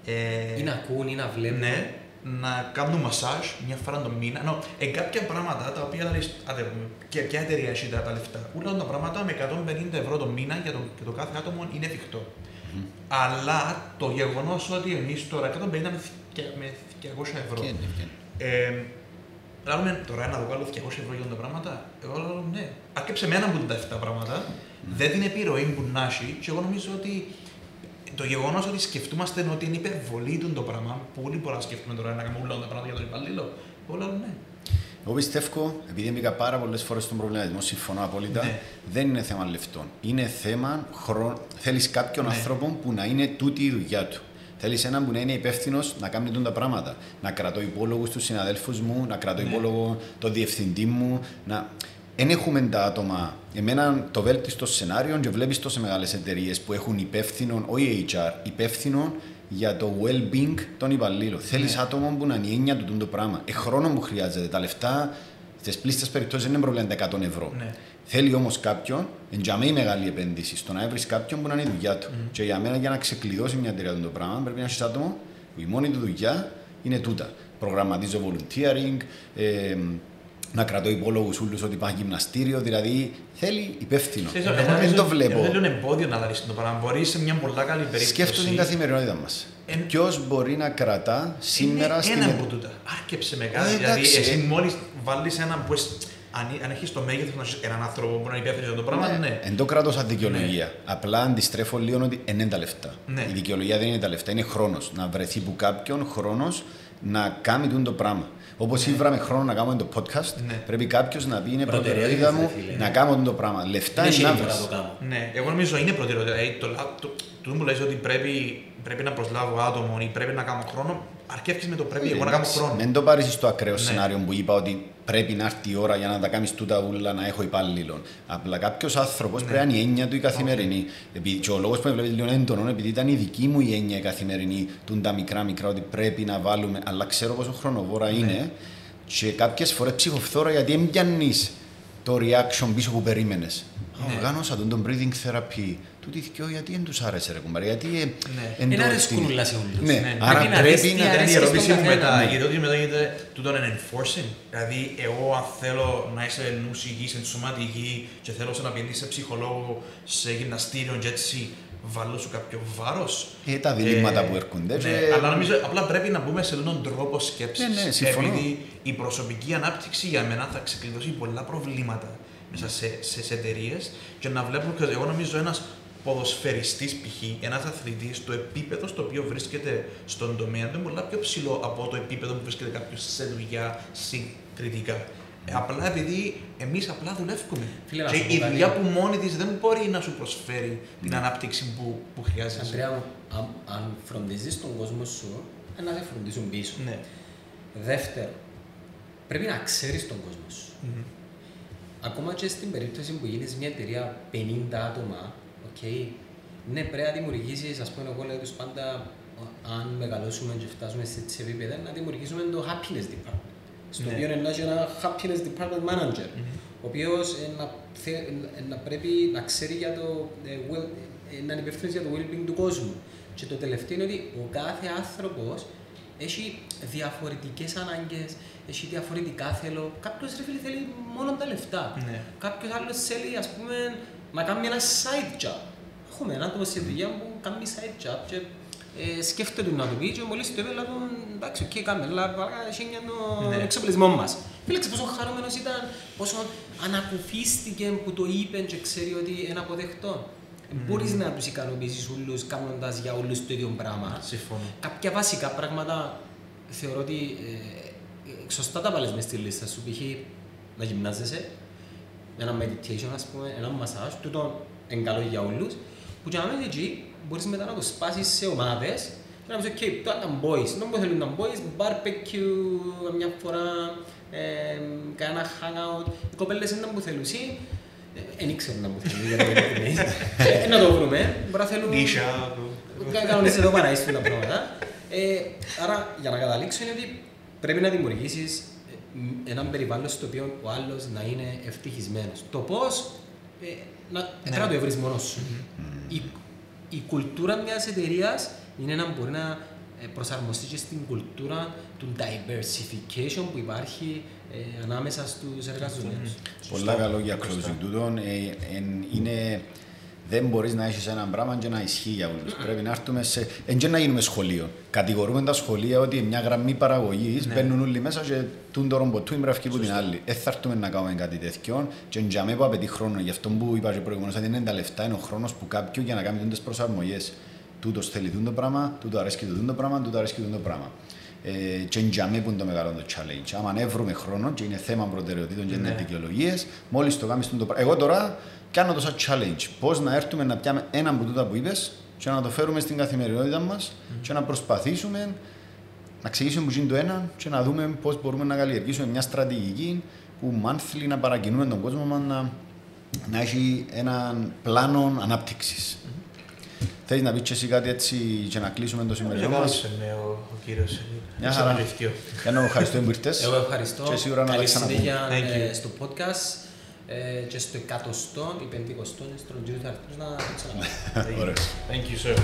Ε, Ή να ακούν ή να βλέπουν. ναι, να κάνουν μασάζ μια φορά το μήνα. Ενώ ε, κάποια πράγματα τα οποία λες, άντε, και ποια εταιρεία έχει τα, τα λεφτά. Όλα τα πράγματα με 150 ευρώ το μήνα για το, για το κάθε άτομο είναι εφικτό. Αλλά το γεγονός ότι εμείς τώρα 150 με, θκια- με 200 ευρώ. Και είναι, και είναι. Ε, Λάλουμε τώρα να το βγάλω 200 ευρώ για τα πράγματα. Εγώ λέω ναι. Άρκεψε μένα που είναι τα 7 πράγματα. Δεν την επιρροή που να έχει. Και εγώ νομίζω ότι το γεγονός ότι σκεφτούμαστε ότι είναι υπερβολή του το πράγμα. Πολύ μπορεί να σκεφτούμε τώρα να κάνουμε όλα τα πράγματα για τον υπαλλήλο. Εγώ λέω ναι. Εγώ πιστεύω, επειδή μπήκα πάρα πολλές φορές στον προβληματισμό, συμφωνώ απόλυτα, Ναι. δεν είναι θέμα λεφτών. Είναι θέμα χρόνο. Θέλεις κάποιον Ναι. άνθρωπο που να είναι τούτη η δουλειά του. Θέλεις έναν που να είναι υπεύθυνος να κάνει τούτα τα πράγματα. Να κρατώ υπόλογους του συναδέλφους μου, να κρατώ Ναι. υπόλογο το διευθυντή μου. Να... Δεν έχουμε τα άτομα. Εμένα το βέλτιστο σενάριο και βλέπεις το σε μεγάλες εταιρείες που έχουν υπεύθυνο, όχι HR, υπεύθυνο για το well-being των υπαλλήλων. Θέλεις άτομο που να είναι η έννοια του το πράγμα. Ε, χρόνο μου χρειάζεται. Τα λεφτά στις πλήστες περιπτώσεις δεν είναι πρόβλημα τα 100 ευρώ. Ναι. Θέλει όμως κάποιον, εν για μένα η μεγάλη επένδυση, στο να βρει κάποιον που να είναι η δουλειά του. Και για μένα, για να ξεκλειδώσει μια εταιρεία το πράγμα, πρέπει να έχεις άτομο που η μόνη του δουλειά είναι τούτα. Προγραμματίζω volunteering, ε, να κρατώ υπόλογους όλου ότι πάει γυμναστήριο, δηλαδή θέλει υπεύθυνο. Ξέρεις, Εγώ εγώ δεν νομίζω- το εγώ βλέπω. Δεν λέω εμπόδιο να δεις το πράγμα. Μπορεί σε μια πολλά καλή περίπτωση. Σκέφτομαι την καθημερινότητα μας. Εν- Ποιος μπορεί να κρατά σήμερα είναι στην. ένα από τούτα. Άρκεψε με κάτι. Ε, δηλαδή, εντάξει, εσύ ε. μόλις βάλεις έναν που. εσ- Αν, αν έχεις το μέγεθος να έχεις έναν άνθρωπο που να είναι υπεύθυνος για το πράγμα, ναι. Εν το κράτος σαν δικαιολογία. Απλά αντιστρέφω λίγο ότι δεν είναι τα λεφτά. Ναι. Η δικαιολογία δεν είναι τα λεφτά, είναι χρόνος. Να βρεθεί που κάποιον χρόνος να κάνει τούτο το πράγμα. Όπως ήβραμε χρόνο να κάνουμε το podcast, Ναι. πρέπει κάποιος να πει είναι Προτεραιότητες, προτεραιότητα μου ρε φίλε. να κάνω τούτο το πράγμα. Λεφτά Δεν είναι έχει να εύκολα να βρεις. το κάνω. Ναι, εγώ νομίζω είναι προτεραιότητα. Ε, το, λα- το, το, που λες ότι πρέπει, πρέπει να προσλάβω άτομο ή πρέπει να κάνω χρόνο, αρκεύει με το πρέπει εγώ να κάνω Εντάξει, χρόνο. Μην το πάρεις στο ακραίο Ναι. σενάριο που είπα ότι πρέπει να έρθει η ώρα για να τα κάνεις τούτα ούλα να έχω υπάλληλον. Απλά κάποιος άνθρωπος Ναι. πρέπει να είναι η έννοια του η καθημερινή. Επειδή, και ο λόγος που με βλέπεις λίγο έντονο, επειδή ήταν η δική μου η έννοια η καθημερινή, του τα μικρά μικρά, ότι πρέπει να βάλουμε. Αλλά ξέρω πόσο χρονοβόρα Ναι. είναι. Και κάποιες φορές ψυχοφθόρα γιατί δεν πιάνει το reaction πίσω που περίμενες. Ναι. Οργάνωσα τον, τον breathing therapy. Τούτη θυκιό γιατί δεν τους άρεσε, ρε κουμπάρε. Γιατί. ε, Ναι. εν Δεν το- αρέσκουν την- όλα σε όλους. Ναι, Ναι. άρα Πρέπει να πρέπει δεις τι να. Ήταν η αρέσει ερώτηση στον μου καθένα, μετά. ναι. Η ερώτηση μετά γίνεται τούτο είναι enforcing. Δηλαδή, εγώ αν θέλω να είσαι νους υγιής, εν σωμάτι υγιή και θέλω σε να πηγαίνεις σε ψυχολόγο, σε γυμναστήριο και έτσι, βάλω σου κάποιο βάρος. Ε, τα διλήμματα που έρχονται. Ναι, και- αλλά νομίζω απλά πρέπει να μπούμε σε έναν τρόπο σκέψης. Ναι, ναι, συμφωνώ. Επειδή η προσωπική ανάπτυξη για μένα θα ξεκλειδώσει πολλά προβλήματα μέσα σε, σε, εταιρείες και να βλέπουμε, ξέρεις, εγώ νομίζω ένας ποδοσφαιριστής π.χ., ένας αθλητής, το επίπεδο στο οποίο βρίσκεται στον τομέα του είναι πολλά πιο ψηλό από το επίπεδο που βρίσκεται κάποιος σε δουλειά συγκριτικά. Ε, Απλά επειδή εμείς απλά δουλεύουμε. Φίλε, να και σου πω η κάτι. δουλειά που μόνη της δεν μπορεί να σου προσφέρει την ανάπτυξη που, που χρειάζεσαι. Αντρέα μου, αν, αν φροντίζεις τον κόσμο σου, ε, να σε φροντίζουν πίσω. Ναι. Δεύτερο, πρέπει να ξέρεις τον κόσμο σου. Μμμ. Ακόμα και στην περίπτωση που γίνεις μια εταιρεία 50 άτομα, οκ, ναι, πρέπει να δημιουργήσεις, ας πούμε, εγώ λέω τους πάντα, ο- αν μεγαλώσουμε και φτάσουμε σε έτσι επίπεδα, να δημιουργήσουμε το happiness department. Στο Ναι. οποίο είναι να έχει ένα happiness department manager, Μμμ. ο οποίος ε, να, θε- ε, να πρέπει να ξέρει για το, ε, well, ε, να είναι υπεύθυνος για το well-being του κόσμου. Και το τελευταίο είναι ότι ο κάθε άνθρωπος έχει διαφορετικές ανάγκες, έχει διαφορετικά θέλω. Κάποιος ρε φίλε θέλει μόνο τα λεφτά. Ναι. Κάποιος άλλος θέλει ας πούμε να κάνει ένα side job. Έχουμε έναν άτομο στη δουλειά που κάνει side job και ε, σκέφτεται να του πει και μόλις το είπε λέει του εντάξει οκ κάμε αλλά παρά έχει για τον Ναι. εξοπλισμό μας. Φίλε ξέρεις πόσο χαρούμενος ήταν, πόσο ανακουφίστηκε που το είπε και ξέρει ότι είναι αποδεκτό. Μπορείς να τους ικανοποιήσεις όλους κάνοντας για όλους το ίδιο πράγμα. Συμφωνώ. Κάποια βασικά πράγματα θεωρώ ότι ε, ε, σωστά τα βάλλεις μες στη λίστα σου. Π.χ. να γυμνάζεσαι, ένα meditation ας πούμε, ένα μασάζ, τούτο είναι καλό για όλους. Που και να μένεις εκεί, μπορείς μετά να το σπάσεις σε ομάδες και να πεις, ok, τώρα τα boys, δεν μου θέλουν τα boys, barbecue, μια φορά, ε, κάνα hangout. Οι κοπέλες είναι που θέλουν, εσύ, δεν ήξεραν να μου θέλουν, για να μην ειλικρινείς. Ε, Να το βρούμε, μπορεί να θέλουν... Νίσια. Κα- Κανονίστε εδώ παρά ίσως τα πράγματα. Ε, άρα, για να καταλήξω είναι ότι πρέπει να δημιουργήσεις ε, έναν περιβάλλον στο οποίο ο άλλος να είναι ευτυχισμένος. Το πώς, ε, να, Ναι. πρέπει να το βρεις μόνος σου. Η, η κουλτούρα μιας εταιρείας είναι να μπορεί να ε, προσαρμοστεί και στην κουλτούρα του diversification που υπάρχει ε, ανάμεσα στους εργαζομένους. Πολλά καλό για closing τούτον. Ε, εν- είναι, δεν μπορείς να έχεις ένα πράγμα και να ισχύει για όλους. Πρέπει να έρθουμε σε. Εν και να γίνουμε σχολείο. Κατηγορούμε τα σχολεία ότι μια γραμμή παραγωγής Ναι. μπαίνουν όλοι μέσα και τούν το ρομποτού μπρευκή που την άλλη. Δεν θα έρθουμε να κάνουμε κάτι τέτοιο. Και εν τζαμέ που απαιτεί χρόνο. Γι' αυτό που είπα και προηγουμένως, ότι είναι τα λεφτά, είναι ο χρόνος που κάποιου για να κάνει τις προσαρμογές. Τούτος θέλει τούτο πράγμα, τούτο αρέσκει τούτο πράγμα, τούτο αρέσκει τούτο πράγμα. Ε, και εν τζαμέ που είναι το μεγάλο το challenge. Άμα αν βρούμε χρόνο και είναι θέμα προτεραιοτήτων και είναι Ναι. δικαιολογίες, μόλις το κάνεις το πράγμα. Εγώ τώρα κάνω το σαν challenge. Πώς να έρθουμε να πιάμε ένα από τούτα που είπες και να το φέρουμε στην καθημερινότητα μας και να προσπαθήσουμε να εξηγήσουμε που γίνει το ένα και να δούμε πώς μπορούμε να καλλιεργήσουμε μια στρατηγική που monthly να παρακινούμε τον κόσμο μας να, να έχει έναν πλάνο ανάπτυξης. Θέλεις να πεις και εσύ κάτι έτσι και να κλείσουμε το σημερινό μας; Μεγάλωσε με ο, ο κύριος. Μια χαρά. Ευχαριστώ. Ένα ευχαριστώ που ήρθες. Εγώ ευχαριστώ. Και σίγουρα να τα Καλή ξαναπούμε. συνέχεια Thank ε, you. στο podcast ε, και στο εκατοστό ή πεντηκοστό στον κύριο Θαρτούς να το ξαναπάμε. Thank you, sir.